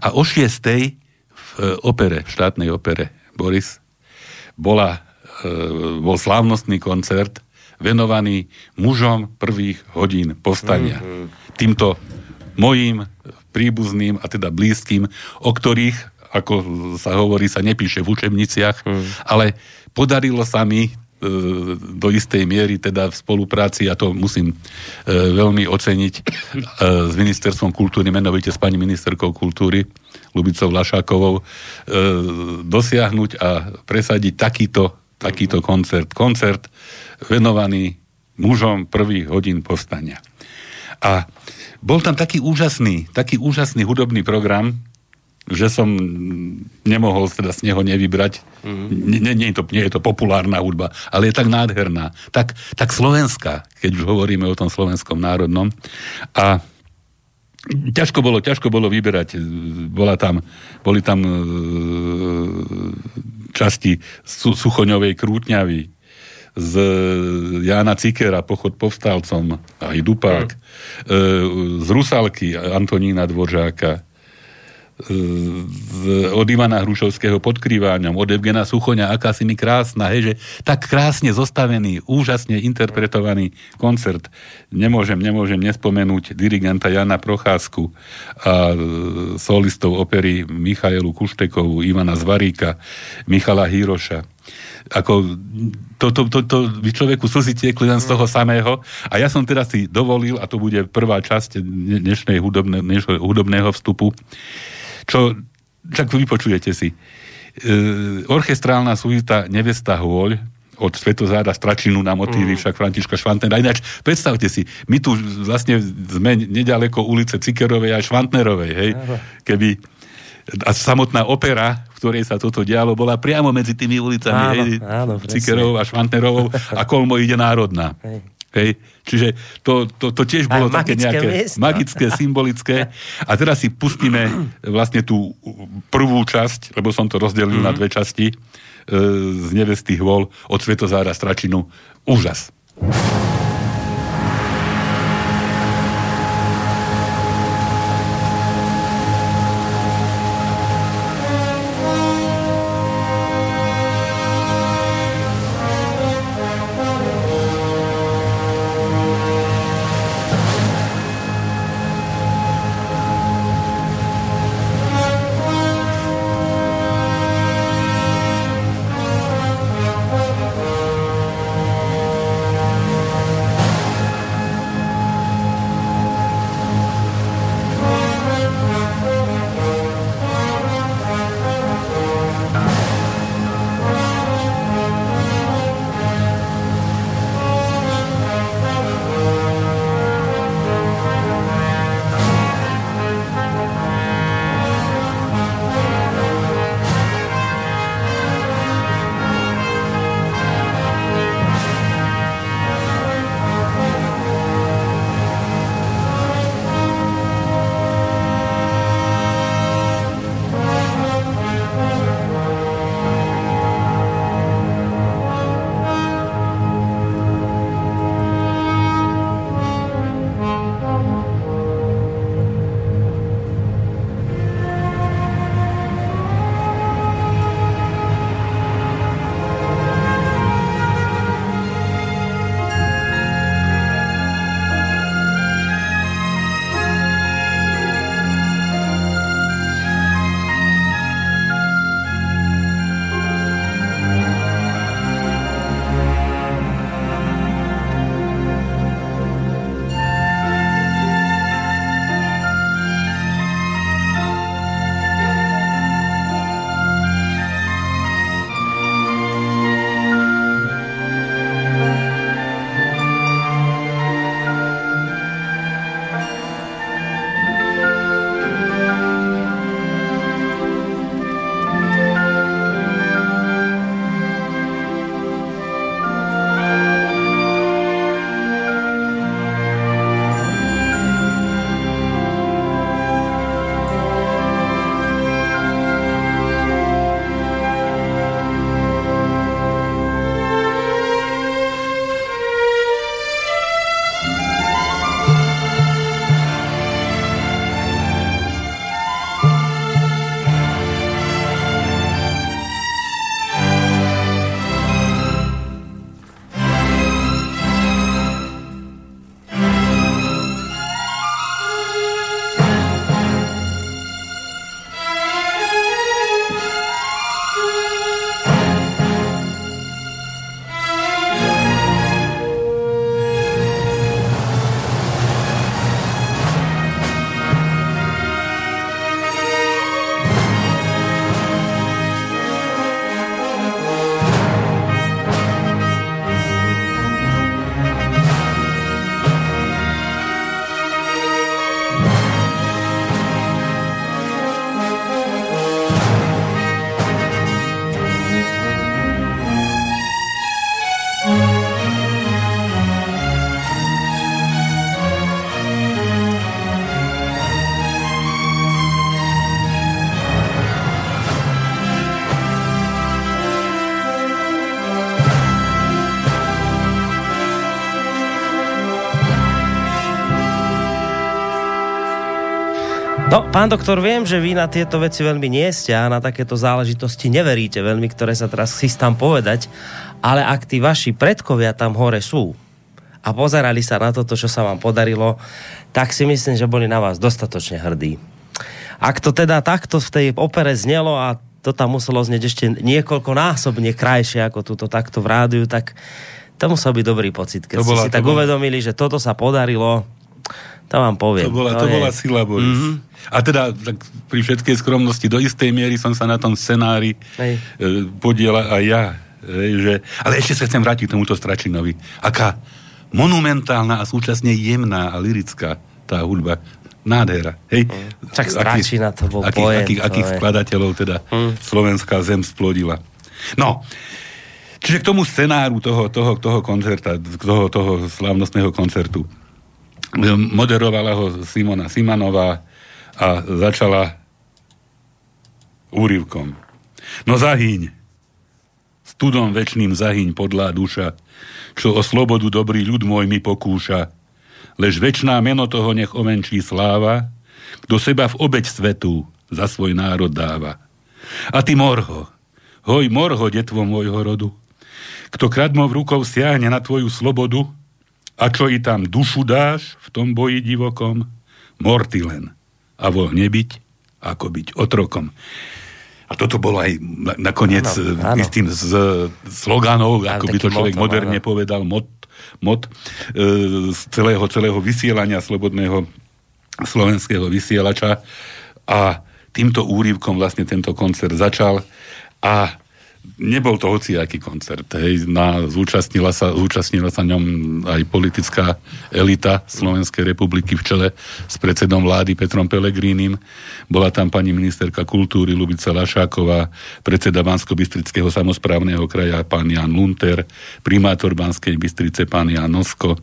a o 6 v e, opere, v štátnej opere Boris, bola, e, bol slávnostný koncert venovaný mužom prvých hodín povstania. Týmto mojim príbuzným a teda blízkym, o ktorých, ako sa hovorí, sa nepíše v učebniciach, ale podarilo sa mi e, do istej miery teda v spolupráci, a to musím e, veľmi oceniť e, s Ministerstvom kultúry, menovite s pani ministerkou kultúry, Lubicou Lašákovou, e, dosiahnuť a presadiť takýto, takýto koncert. Koncert venovaný mužom prvých hodín povstania. A bol tam taký úžasný, taký úžasný hudobný program, že som nemohol teda z neho nevybrať. Mm. Nie, nie, je to, nie je to populárna hudba, ale je tak nádherná. Tak, tak slovenská, keď už hovoríme o tom slovenskom národnom. A ťažko bolo, ťažko bolo vyberať. Bola tam, boli tam e, časti su, Suchoňovej krútňavy, z Jána Cikera, pochod povstalcom, aj Dupák, mm. z Rusalky Antonína Dvoržáka, z, od Ivana Hrušovského pod Krýváňom, od Evgena Suchoňa, aká si mi krásna, hej, že tak krásne zostavený, úžasne interpretovaný koncert. Nemôžem, nemôžem nespomenúť dirigenta Jana Procházku a solistov opery Michailu Kuštekovú, Ivana Zvaríka, Michala Híroša ako to, to, to, to by človeku slzy tiekli len z toho samého. A ja som teda si dovolil, a to bude prvá časť dnešnej hudobne, dnešného hudobného vstupu, čo, však vypočujete si. E, orchestrálna suita Nevesta Hôľ od Svetozáda Stračinu na motívy, mm. však Františka Švantnera. Ináč, predstavte si, my tu vlastne sme nedaleko ulice Cikerovej a Švantnerovej, hej? Keby a samotná opera, v ktorej sa toto dialo, bola priamo medzi tými ulicami, áno, hej, áno, Cikerovou a Švantnerovou a Kolmo ide národná. Hej. Hej. Čiže to, to, to tiež bolo také nejaké miesto. magické, symbolické. A teraz si pustíme vlastne tú prvú časť, lebo som to rozdelil mm-hmm. na mhm. dve časti, e, z Nevesty hôl od Svetozára Stračinu. Úžas. No, pán doktor, viem, že vy na tieto veci veľmi nie ste a na takéto záležitosti neveríte veľmi, ktoré sa teraz chystám povedať, ale ak tí vaši predkovia tam hore sú a pozerali sa na toto, čo sa vám podarilo, tak si myslím, že boli na vás dostatočne hrdí. Ak to teda takto v tej opere znelo a to tam muselo znieť ešte niekoľko násobne krajšie ako túto takto v rádiu, tak to musel byť dobrý pocit, keď to bola, ste si tak bola... uvedomili, že toto sa podarilo, to vám poviem. To bola, to, to bola sila, Boris. Mm-hmm. A teda tak pri všetkej skromnosti do istej miery som sa na tom scenári Hej. E, podiela aj ja. Hej, že, ale ešte sa chcem vrátiť k tomuto Stračinovi. Aká monumentálna a súčasne jemná a lirická tá hudba. Nádhera. Hej. Tak Stračina to bol aký, pojem. Akých, akých skladateľov teda hmm. slovenská zem splodila. No, čiže k tomu scenáru toho, toho, toho koncerta, toho, toho slávnostného koncertu. Moderovala ho Simona Simanová, a začala úrivkom. No zahyň, studom večným zahyň podlá duša, čo o slobodu dobrý ľud môj mi pokúša. Lež večná meno toho nech omenčí sláva, kto seba v obeď svetu za svoj národ dáva. A ty morho, hoj morho, detvo môjho rodu, kto kradmo v rukou siahne na tvoju slobodu, a čo i tam dušu dáš v tom boji divokom, morty len a vo nebyť, ako byť otrokom. A toto bolo aj nakoniec áno, áno. istým z sloganov, ako by to človek motom, moderne áno. povedal, mod, mod e, z celého, celého vysielania slobodného slovenského vysielača. A týmto úrivkom vlastne tento koncert začal a nebol to hociaký koncert. Hej. Na, zúčastnila, sa, zúčastnila sa ňom aj politická elita Slovenskej republiky v čele s predsedom vlády Petrom Pelegrínim. Bola tam pani ministerka kultúry Lubica Lašáková, predseda Bansko-Bystrického samozprávneho kraja pán Jan Lunter, primátor Banskej Bystrice pán Jan Nosko,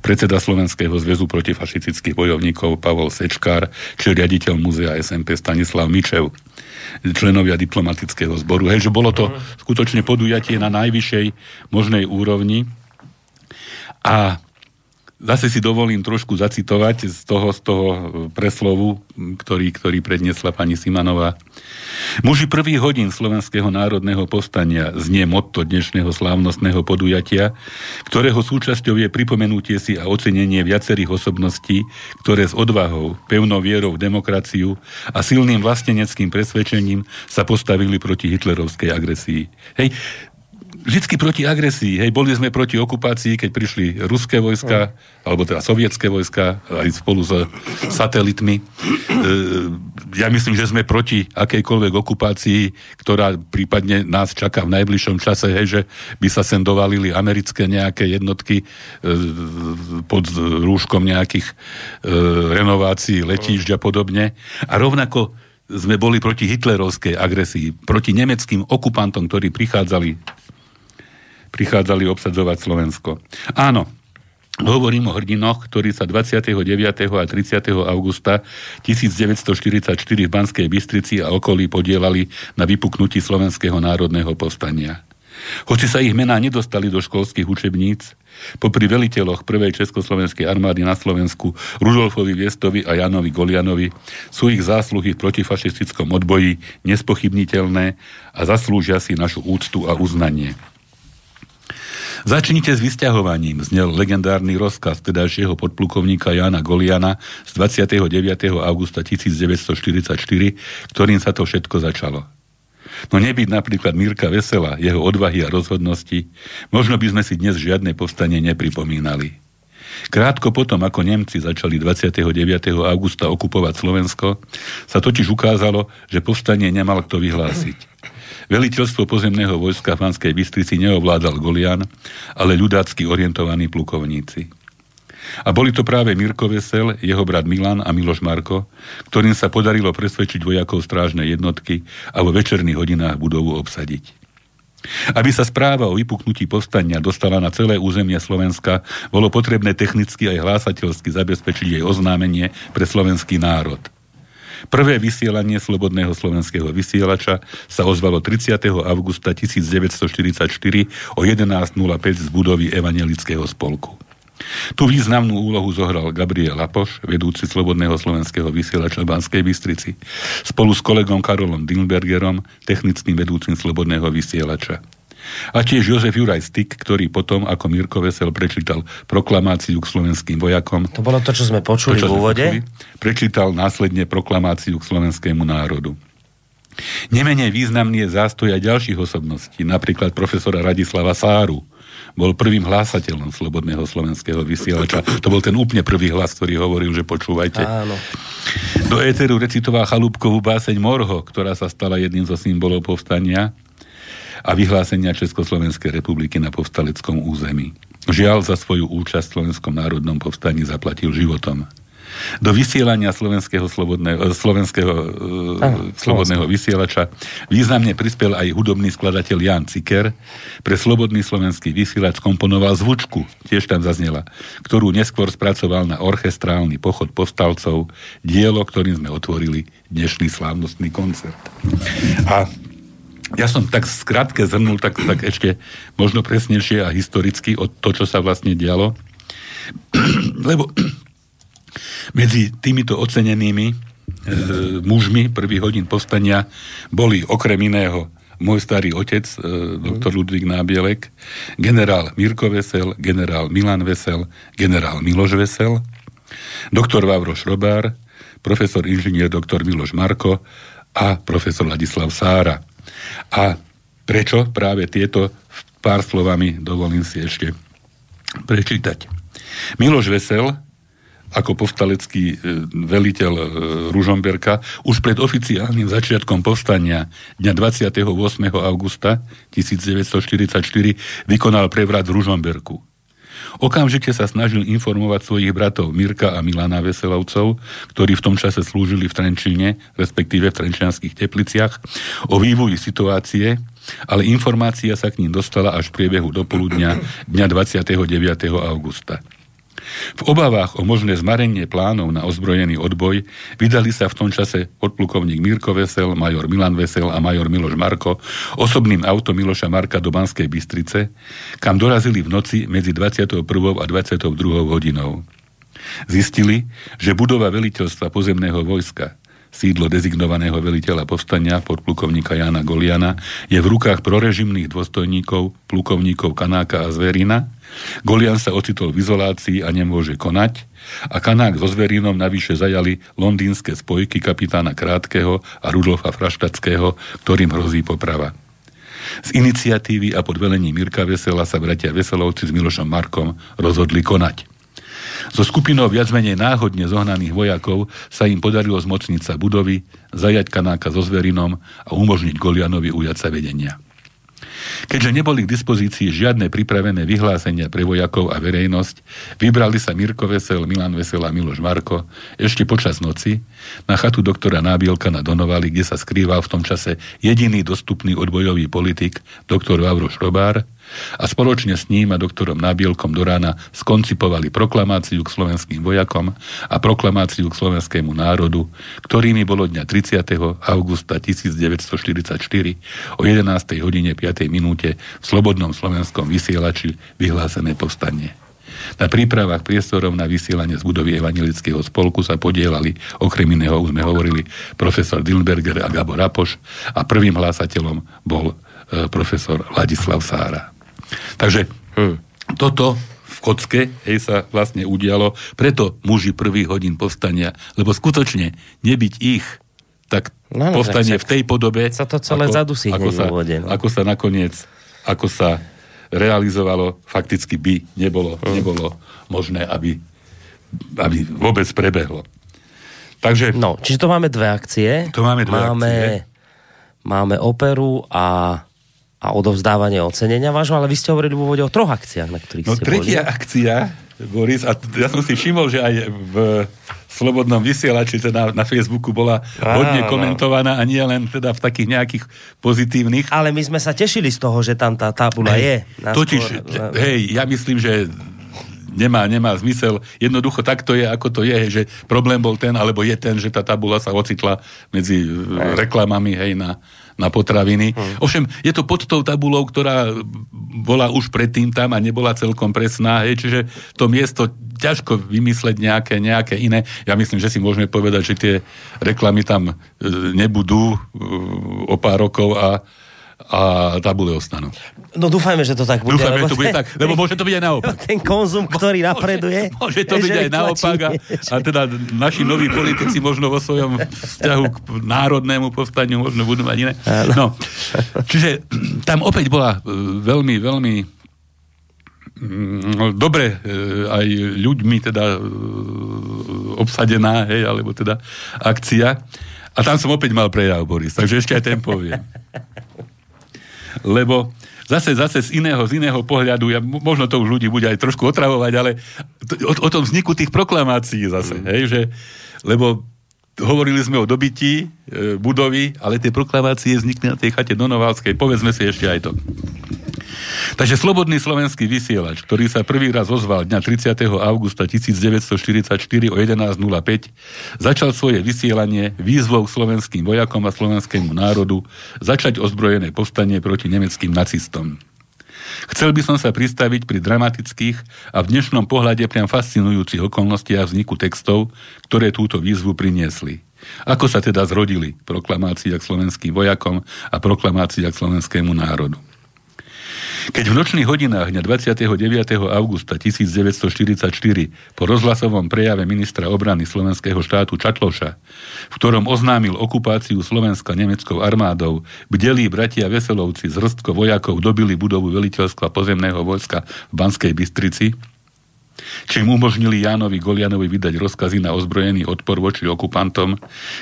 predseda Slovenského zväzu protifašistických bojovníkov Pavol Sečkár, či riaditeľ múzea SMP Stanislav Mičev členovia diplomatického zboru. Hej, že bolo to skutočne podujatie na najvyššej možnej úrovni. A Zase si dovolím trošku zacitovať z toho, z toho preslovu, ktorý, ktorý predniesla pani Simanová. Muži prvých hodín Slovenského národného povstania znie motto dnešného slávnostného podujatia, ktorého súčasťou je pripomenutie si a ocenenie viacerých osobností, ktoré s odvahou, pevnou vierou v demokraciu a silným vlasteneckým presvedčením sa postavili proti hitlerovskej agresii. Hej, vždycky proti agresii. Hej, boli sme proti okupácii, keď prišli ruské vojska, no. alebo teda sovietské vojska, aj spolu s satelitmi. E, ja myslím, že sme proti akejkoľvek okupácii, ktorá prípadne nás čaká v najbližšom čase, hej, že by sa sem dovalili americké nejaké jednotky e, pod rúškom nejakých e, renovácií letížď a podobne. A rovnako sme boli proti hitlerovskej agresii, proti nemeckým okupantom, ktorí prichádzali prichádzali obsadzovať Slovensko. Áno, Hovorím o hrdinoch, ktorí sa 29. a 30. augusta 1944 v Banskej Bystrici a okolí podielali na vypuknutí Slovenského národného povstania. Hoci sa ich mená nedostali do školských učebníc, popri veliteľoch prvej Československej armády na Slovensku Rudolfovi Viestovi a Janovi Golianovi sú ich zásluhy v protifašistickom odboji nespochybniteľné a zaslúžia si našu úctu a uznanie. Začnite s vysťahovaním, znel legendárny rozkaz tedajšieho podplukovníka Jana Goliana z 29. augusta 1944, ktorým sa to všetko začalo. No nebyť napríklad Mirka Vesela, jeho odvahy a rozhodnosti, možno by sme si dnes žiadne povstanie nepripomínali. Krátko potom, ako Nemci začali 29. augusta okupovať Slovensko, sa totiž ukázalo, že povstanie nemal kto vyhlásiť. Veliteľstvo pozemného vojska v Hanskej Bystrici neovládal Golian, ale ľudácky orientovaní plukovníci. A boli to práve Mirko Vesel, jeho brat Milan a Miloš Marko, ktorým sa podarilo presvedčiť vojakov strážnej jednotky a vo večerných hodinách budovu obsadiť. Aby sa správa o vypuknutí povstania dostala na celé územie Slovenska, bolo potrebné technicky aj hlásateľsky zabezpečiť jej oznámenie pre slovenský národ – Prvé vysielanie Slobodného slovenského vysielača sa ozvalo 30. augusta 1944 o 11.05 z budovy Evangelického spolku. Tu významnú úlohu zohral Gabriel Lapoš, vedúci Slobodného slovenského vysielača v Banskej Bystrici, spolu s kolegom Karolom Dinbergerom, technickým vedúcim Slobodného vysielača. A tiež Jozef Juraj Stik, ktorý potom, ako Mirko Vesel prečítal proklamáciu k slovenským vojakom. To bolo to, čo sme počuli to, čo v úvode. Počuli, prečítal následne proklamáciu k slovenskému národu. Nemenej významný je zástoj aj ďalších osobností, napríklad profesora Radislava Sáru, bol prvým hlásateľom Slobodného slovenského vysielača. To bol ten úplne prvý hlas, ktorý hovoril, že počúvajte. Áno. Do éteru recitoval chalúbkovú báseň Morho, ktorá sa stala jedným zo symbolov povstania a vyhlásenia Československej republiky na povstaleckom území. Žiaľ za svoju účasť v Slovenskom národnom povstaní zaplatil životom. Do vysielania slovenského slobodného, eh, slovenského, Aha, eh, slobodného vysielača významne prispel aj hudobný skladateľ Jan Ciker. Pre slobodný slovenský vysielač komponoval zvučku, tiež tam zaznela, ktorú neskôr spracoval na orchestrálny pochod povstalcov, dielo, ktorým sme otvorili dnešný slávnostný koncert. A ja som tak skrátke zhrnul, tak, tak ešte možno presnejšie a historicky od to, čo sa vlastne dialo. Lebo medzi týmito ocenenými e, mužmi prvých hodín povstania boli okrem iného môj starý otec, e, doktor Ludvík Nábielek, generál Mirko Vesel, generál Milan Vesel, generál Miloš Vesel, doktor Vavro Šrobár, profesor inžinier doktor Miloš Marko a profesor Ladislav Sára. A prečo práve tieto pár slovami dovolím si ešte prečítať. Miloš Vesel, ako povstalecký e, veliteľ e, Ružomberka, už pred oficiálnym začiatkom povstania dňa 28. augusta 1944 vykonal prevrat v Ružomberku. Okamžite sa snažil informovať svojich bratov Mirka a Milana Veselovcov, ktorí v tom čase slúžili v Trenčine, respektíve v Trenčianských tepliciach, o vývoji situácie, ale informácia sa k ním dostala až v priebehu dopoludňa dňa 29. augusta. V obavách o možné zmarenie plánov na ozbrojený odboj vydali sa v tom čase podplukovník Mirko Vesel, major Milan Vesel a major Miloš Marko osobným autom Miloša Marka do Banskej Bystrice, kam dorazili v noci medzi 21. a 22. hodinou. Zistili, že budova veliteľstva pozemného vojska sídlo dezignovaného veliteľa povstania podplukovníka Jana Goliana je v rukách prorežimných dôstojníkov, plukovníkov Kanáka a Zverina Golian sa ocitol v izolácii a nemôže konať a Kanák so Zverinom navyše zajali londýnske spojky kapitána Krátkeho a Rudolfa Fraštackého, ktorým hrozí poprava. Z iniciatívy a pod velením Mirka Vesela sa bratia Veselovci s Milošom Markom rozhodli konať. So skupinou viac menej náhodne zohnaných vojakov sa im podarilo zmocniť sa budovy, zajať Kanáka so Zverinom a umožniť Golianovi ujať sa vedenia. Keďže neboli k dispozícii žiadne pripravené vyhlásenia pre vojakov a verejnosť, vybrali sa Mirko Vesel, Milan Vesel a Miloš Marko ešte počas noci na chatu doktora Nábielka na Donovali, kde sa skrýval v tom čase jediný dostupný odbojový politik, doktor Vavro Šrobár, a spoločne s ním a doktorom Nabielkom do rána skoncipovali proklamáciu k slovenským vojakom a proklamáciu k slovenskému národu, ktorými bolo dňa 30. augusta 1944 o 11. hodine 5. minúte v Slobodnom slovenskom vysielači vyhlásené povstanie. Na prípravách priestorov na vysielanie z budovy Evangelického spolku sa podielali, okrem iného už sme hovorili, profesor Dilberger a Gabor Rapoš a prvým hlásateľom bol e, profesor Ladislav Sára. Takže hmm. toto v kocke hej, sa vlastne udialo, preto muži prvých hodín povstania, lebo skutočne nebyť ich, tak no, no, povstanie v tej podobe, sa to celé ako, zadusí ako sa, úvode, no. ako sa nakoniec, ako sa realizovalo, fakticky by nebolo, hmm. nebolo možné, aby, aby vôbec prebehlo. Takže... No, čiže to máme dve akcie. To máme dve máme, akcie. Máme operu a a odovzdávanie ocenenia vášho, ale vy ste hovorili v úvode o troch akciách, na ktorých no, ste tretia boli. akcia, Boris, a ja som si všimol, že aj v Slobodnom vysielači, teda na Facebooku bola Áno. hodne komentovaná a nie len teda v takých nejakých pozitívnych. Ale my sme sa tešili z toho, že tam tá tabula hej, je. Totiž, skôr... hej, ja myslím, že nemá, nemá zmysel. Jednoducho tak to je, ako to je, že problém bol ten, alebo je ten, že tá tabula sa ocitla medzi e, reklamami, hej, na, na potraviny. Hmm. Ovšem, je to pod tou tabulou, ktorá bola už predtým tam a nebola celkom presná, hej, čiže to miesto ťažko vymysleť nejaké, nejaké iné. Ja myslím, že si môžeme povedať, že tie reklamy tam e, nebudú e, o pár rokov a a tabule ostanú. No dúfajme, že to tak bude. Dúfajme, že to bude tak, lebo môže to byť aj naopak. Ten konzum, ktorý napreduje. Môže, môže to byť aj naopak a, a teda naši noví politici možno vo svojom vzťahu k národnému povstaniu možno budú mať iné. No, čiže tam opäť bola e, veľmi, veľmi mm, dobre e, aj ľuďmi teda e, obsadená, hej, alebo teda akcia. A tam som opäť mal prejav, Boris, takže ešte aj ten poviem lebo zase, zase z iného, z iného pohľadu, ja, možno to už ľudí bude aj trošku otravovať, ale to, o, o tom vzniku tých proklamácií zase, mm. hej, že, lebo hovorili sme o dobití e, budovy, ale tie proklamácie vznikli na tej chate Donovalskej, povedzme si ešte aj to. Takže Slobodný slovenský vysielač, ktorý sa prvý raz ozval dňa 30. augusta 1944 o 11.05, začal svoje vysielanie výzvou slovenským vojakom a slovenskému národu začať ozbrojené povstanie proti nemeckým nacistom. Chcel by som sa pristaviť pri dramatických a v dnešnom pohľade priam fascinujúcich okolnostiach vzniku textov, ktoré túto výzvu priniesli. Ako sa teda zrodili proklamácia k slovenským vojakom a proklamácia k slovenskému národu. Keď v nočných hodinách dňa 29. augusta 1944 po rozhlasovom prejave ministra obrany slovenského štátu Čatloša, v ktorom oznámil okupáciu Slovenska nemeckou armádou, bdelí bratia Veselovci z hrstko vojakov dobili budovu veliteľstva pozemného vojska v Banskej Bystrici, čím umožnili Jánovi Golianovi vydať rozkazy na ozbrojený odpor voči okupantom,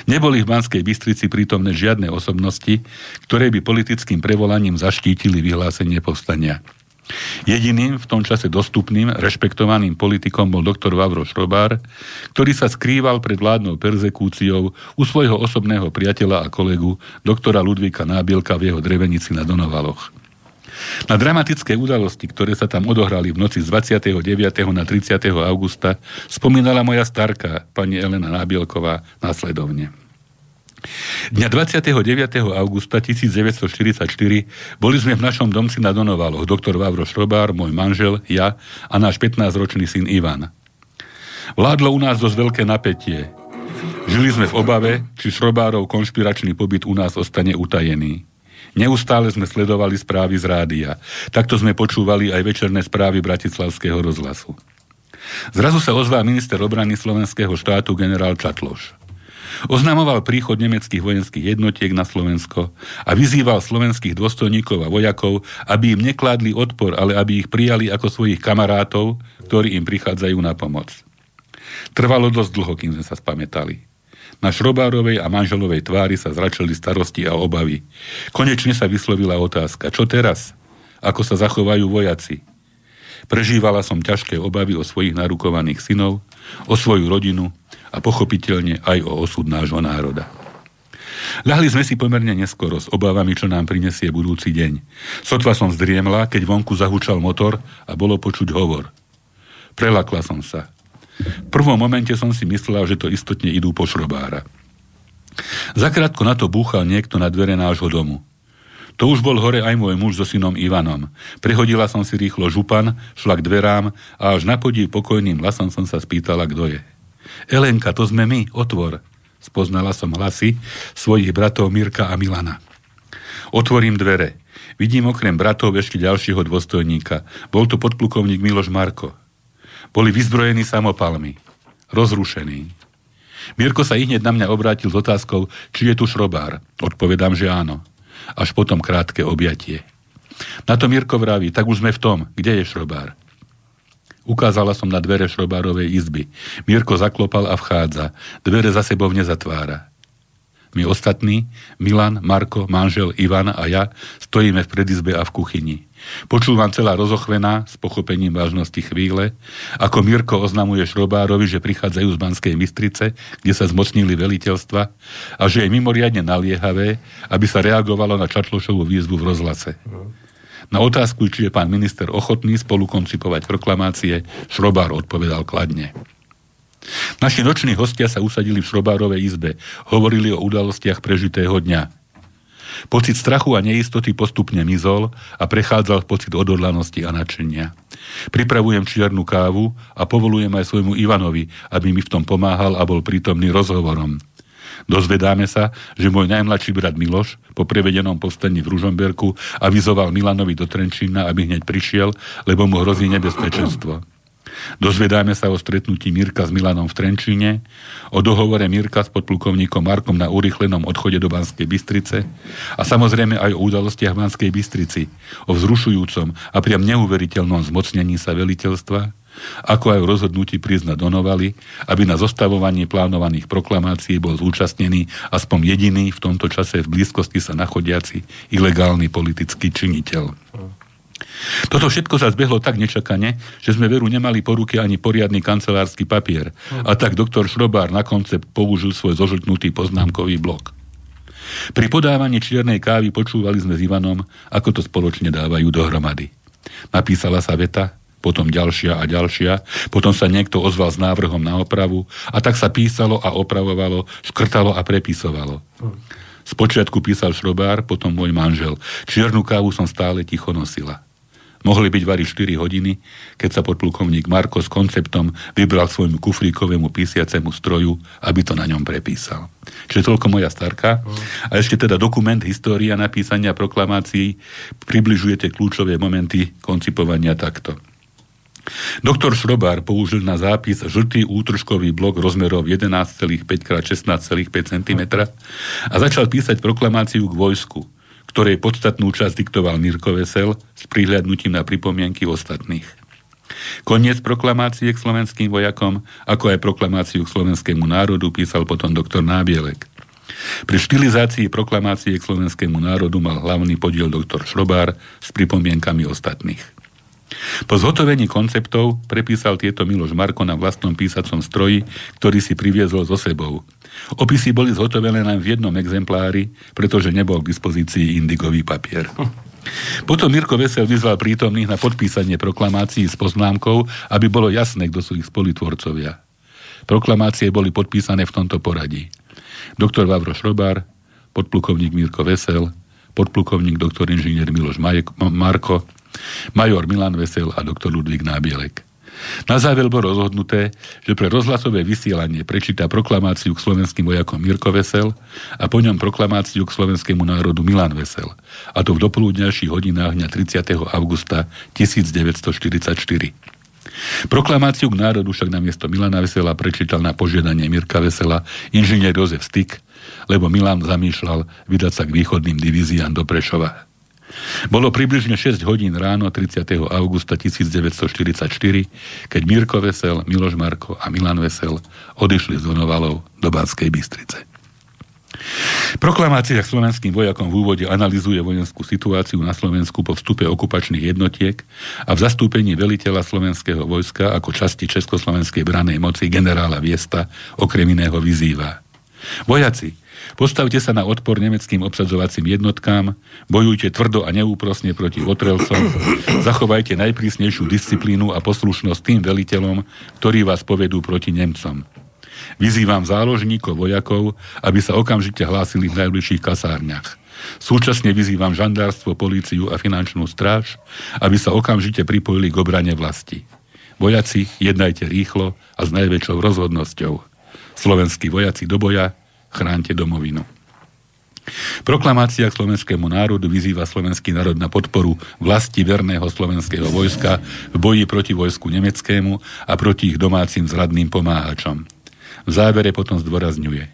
neboli v Banskej Bystrici prítomné žiadne osobnosti, ktoré by politickým prevolaním zaštítili vyhlásenie povstania. Jediným v tom čase dostupným, rešpektovaným politikom bol doktor Vavro Šrobár, ktorý sa skrýval pred vládnou perzekúciou u svojho osobného priateľa a kolegu, doktora Ludvíka Nábielka v jeho drevenici na Donovaloch. Na dramatické udalosti, ktoré sa tam odohrali v noci z 29. na 30. augusta, spomínala moja starka, pani Elena Nábielková, následovne. Dňa 29. augusta 1944 boli sme v našom domci na Donovaloch, doktor Vavro Šrobár, môj manžel, ja a náš 15-ročný syn Ivan. Vládlo u nás dosť veľké napätie. Žili sme v obave, či Šrobárov konšpiračný pobyt u nás ostane utajený. Neustále sme sledovali správy z rádia. Takto sme počúvali aj večerné správy Bratislavského rozhlasu. Zrazu sa ozval minister obrany slovenského štátu generál Čatloš. Oznamoval príchod nemeckých vojenských jednotiek na Slovensko a vyzýval slovenských dôstojníkov a vojakov, aby im nekladli odpor, ale aby ich prijali ako svojich kamarátov, ktorí im prichádzajú na pomoc. Trvalo dosť dlho, kým sme sa spametali. Na Šrobárovej a manželovej tvári sa zračili starosti a obavy. Konečne sa vyslovila otázka, čo teraz? Ako sa zachovajú vojaci? Prežívala som ťažké obavy o svojich narukovaných synov, o svoju rodinu a pochopiteľne aj o osud nášho národa. Ľahli sme si pomerne neskoro s obavami, čo nám prinesie budúci deň. Sotva som zdriemla, keď vonku zahúčal motor a bolo počuť hovor. Prelakla som sa. V prvom momente som si myslela, že to istotne idú po šrobára. Zakrátko na to búchal niekto na dvere nášho domu. To už bol hore aj môj muž so synom Ivanom. Prehodila som si rýchlo župan, šla k dverám a až na podí pokojným hlasom som sa spýtala, kto je. Elenka, to sme my, otvor. Spoznala som hlasy svojich bratov Mirka a Milana. Otvorím dvere. Vidím okrem bratov ešte ďalšieho dôstojníka. Bol to podplukovník Miloš Marko. Boli vyzbrojení samopalmi. Rozrušení. Mirko sa hneď na mňa obrátil s otázkou, či je tu šrobár. Odpovedám, že áno. Až potom krátke objatie. Na to Mirko vraví, tak už sme v tom, kde je šrobár. Ukázala som na dvere šrobárovej izby. Mirko zaklopal a vchádza. Dvere za sebou nezatvára. My ostatní, Milan, Marko, manžel, Ivan a ja, stojíme v predizbe a v kuchyni. Počúvam celá rozochvená, s pochopením vážnosti chvíle, ako Mirko oznamuje Šrobárovi, že prichádzajú z Banskej Mistrice, kde sa zmocnili veliteľstva a že je mimoriadne naliehavé, aby sa reagovalo na Čatlošovú výzvu v rozhlase. Na otázku, či je pán minister ochotný spolu koncipovať proklamácie, Šrobár odpovedal kladne. Naši noční hostia sa usadili v Šrobárovej izbe, hovorili o udalostiach prežitého dňa. Pocit strachu a neistoty postupne mizol a prechádzal pocit odhodlanosti a nadšenia. Pripravujem čiernu kávu a povolujem aj svojmu Ivanovi, aby mi v tom pomáhal a bol prítomný rozhovorom. Dozvedáme sa, že môj najmladší brat Miloš po prevedenom povstaní v Ružomberku avizoval Milanovi do Trenčína, aby hneď prišiel, lebo mu hrozí nebezpečenstvo. Dozvedáme sa o stretnutí Mirka s Milanom v Trenčíne, o dohovore Mirka s podplukovníkom Markom na urychlenom odchode do Banskej Bystrice a samozrejme aj o udalostiach v Banskej Bystrici, o vzrušujúcom a priam neuveriteľnom zmocnení sa veliteľstva, ako aj o rozhodnutí priznať Donovali, aby na zostavovanie plánovaných proklamácií bol zúčastnený aspoň jediný v tomto čase v blízkosti sa nachodiaci ilegálny politický činiteľ. Toto všetko sa zbehlo tak nečakane, že sme veru nemali po ruke ani poriadny kancelársky papier. A tak doktor Šrobár na koncept použil svoj zožltnutý poznámkový blok. Pri podávaní čiernej kávy počúvali sme s Ivanom, ako to spoločne dávajú dohromady. Napísala sa veta, potom ďalšia a ďalšia, potom sa niekto ozval s návrhom na opravu a tak sa písalo a opravovalo, škrtalo a prepisovalo. Spočiatku písal Šrobár, potom môj manžel. Čiernu kávu som stále ticho nosila. Mohli byť vari 4 hodiny, keď sa podplukovník Marko s konceptom vybral svojmu kufríkovému písiacemu stroju, aby to na ňom prepísal. Čiže toľko moja starka. A ešte teda dokument História napísania proklamácií približuje tie kľúčové momenty koncipovania takto. Doktor Šrobár použil na zápis žltý útržkový blok rozmerov 11,5 x 16,5 cm a začal písať proklamáciu k vojsku, ktorej podstatnú časť diktoval Mirko Vesel s prihľadnutím na pripomienky ostatných. Koniec proklamácie k slovenským vojakom, ako aj proklamáciu k slovenskému národu písal potom doktor Nábielek. Pri štilizácii proklamácie k slovenskému národu mal hlavný podiel doktor Šrobár s pripomienkami ostatných. Po zhotovení konceptov prepísal tieto Miloš Marko na vlastnom písacom stroji, ktorý si priviezol so sebou. Opisy boli zhotovené len v jednom exemplári, pretože nebol k dispozícii indigový papier. Potom Mirko Vesel vyzval prítomných na podpísanie proklamácií s poznámkou, aby bolo jasné, kto sú ich spolitvorcovia. Proklamácie boli podpísané v tomto poradí. Doktor Vavro Šrobár, podplukovník Mirko Vesel, podplukovník doktor inžinier Miloš Marko, major Milan Vesel a doktor Ludvík Nábielek. Na záver bolo rozhodnuté, že pre rozhlasové vysielanie prečíta proklamáciu k slovenským vojakom Mirko Vesel a po ňom proklamáciu k slovenskému národu Milan Vesel. A to v dopoludňajších hodinách dňa 30. augusta 1944. Proklamáciu k národu však na miesto Milana Vesela prečítal na požiadanie Mirka Vesela inžinier Jozef Styk, lebo Milan zamýšľal vydať sa k východným divíziám do Prešova. Bolo približne 6 hodín ráno 30. augusta 1944, keď Mirko Vesel, Miloš Marko a Milan Vesel odišli z Donovalov do Banskej Bystrice. Proklamácia slovenským vojakom v úvode analizuje vojenskú situáciu na Slovensku po vstupe okupačných jednotiek a v zastúpení veliteľa slovenského vojska ako časti Československej branej moci generála Viesta okrem iného vyzýva. Vojaci, Postavte sa na odpor nemeckým obsadzovacím jednotkám, bojujte tvrdo a neúprosne proti otrelcom, zachovajte najprísnejšiu disciplínu a poslušnosť tým veliteľom, ktorí vás povedú proti Nemcom. Vyzývam záložníkov vojakov, aby sa okamžite hlásili v najbližších kasárniach. Súčasne vyzývam žandárstvo, políciu a finančnú stráž, aby sa okamžite pripojili k obrane vlasti. Vojaci, jednajte rýchlo a s najväčšou rozhodnosťou. Slovenskí vojaci do boja, chránte domovinu. Proklamácia k slovenskému národu vyzýva slovenský národ na podporu vlasti verného slovenského vojska v boji proti vojsku nemeckému a proti ich domácim zradným pomáhačom. V závere potom zdôrazňuje.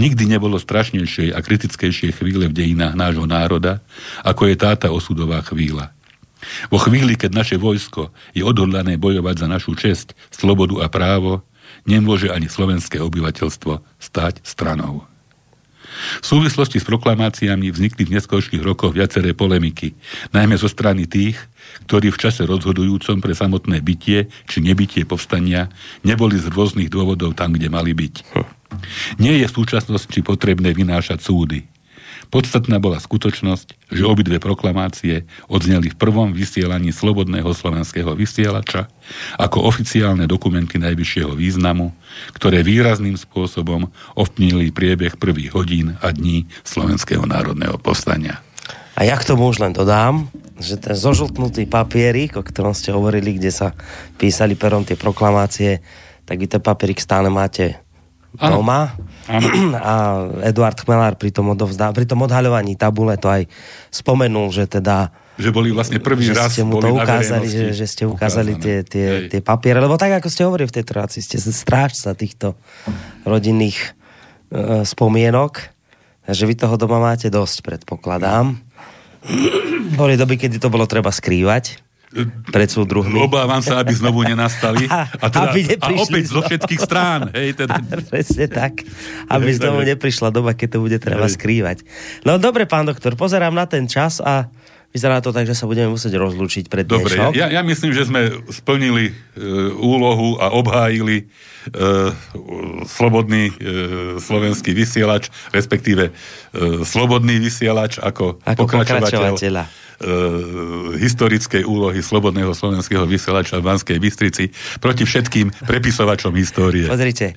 Nikdy nebolo strašnejšej a kritickejšie chvíle v dejinách nášho národa, ako je táta osudová chvíľa. Vo chvíli, keď naše vojsko je odhodlané bojovať za našu česť, slobodu a právo, nemôže ani slovenské obyvateľstvo stať stranou. V súvislosti s proklamáciami vznikli v neskôrších rokoch viaceré polemiky, najmä zo strany tých, ktorí v čase rozhodujúcom pre samotné bytie či nebytie povstania neboli z rôznych dôvodov tam, kde mali byť. Nie je v súčasnosti potrebné vynášať súdy. Podstatná bola skutočnosť, že obidve proklamácie odzneli v prvom vysielaní Slobodného slovenského vysielača ako oficiálne dokumenty najvyššieho významu, ktoré výrazným spôsobom ovpnili priebeh prvých hodín a dní Slovenského národného povstania. A ja k tomu už len dodám, že ten zožltnutý papierik, o ktorom ste hovorili, kde sa písali perom tie proklamácie, tak vy ten papierik stále máte ano. doma. Ano. A Eduard Chmelár pri tom, odovzdá, pri tom odhaľovaní tabule to aj spomenul, že teda že boli vlastne prvý že raz ste mu to ukázali, že, že ste ukázali tie, tie, tie papiere, lebo tak ako ste hovorili v tej relácii, ste strážca týchto rodinných uh, spomienok, že vy toho doma máte dosť, predpokladám. Boli doby, kedy to bolo treba skrývať pred súdruhmi. Obávam sa, aby znovu nenastali. A, teda, aby a opäť zo všetkých strán. Hej, teda. Presne tak. Aby hej, znovu neprišla doba, keď to bude treba hej. skrývať. No dobre, pán doktor, pozerám na ten čas a vyzerá to tak, že sa budeme musieť rozlúčiť pred Dobre, ja, ja myslím, že sme splnili e, úlohu a obhájili e, slobodný e, slovenský vysielač, respektíve e, slobodný vysielač ako, ako pokračovateľ. pokračovateľa historickej úlohy Slobodného slovenského vysielača v Banskej Bystrici proti všetkým prepisovačom histórie. Pozrite,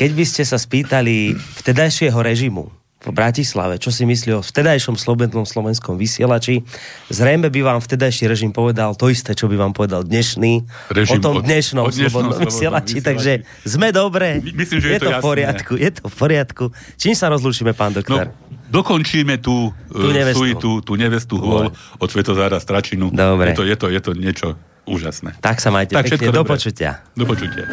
keď by ste sa spýtali vtedajšieho režimu v Bratislave, čo si myslí o vtedajšom slobodnom slovenskom vysielači, zrejme by vám vtedajší režim povedal to isté, čo by vám povedal dnešný režim o tom dnešnom, od, slobodnom, slobodnom vysielači, vysielači. Takže sme dobre, Myslím, že je, je to, to v poriadku, je to v poriadku. Čím sa rozlúčime, pán doktor? No, dokončíme tú, tú e, nevestu, suitu, tú nevestu hôl od Svetozára Stračinu. Dobre. Je to, je to, je to niečo úžasné. Tak sa majte tak, pekne. Do počutia. Do počutia.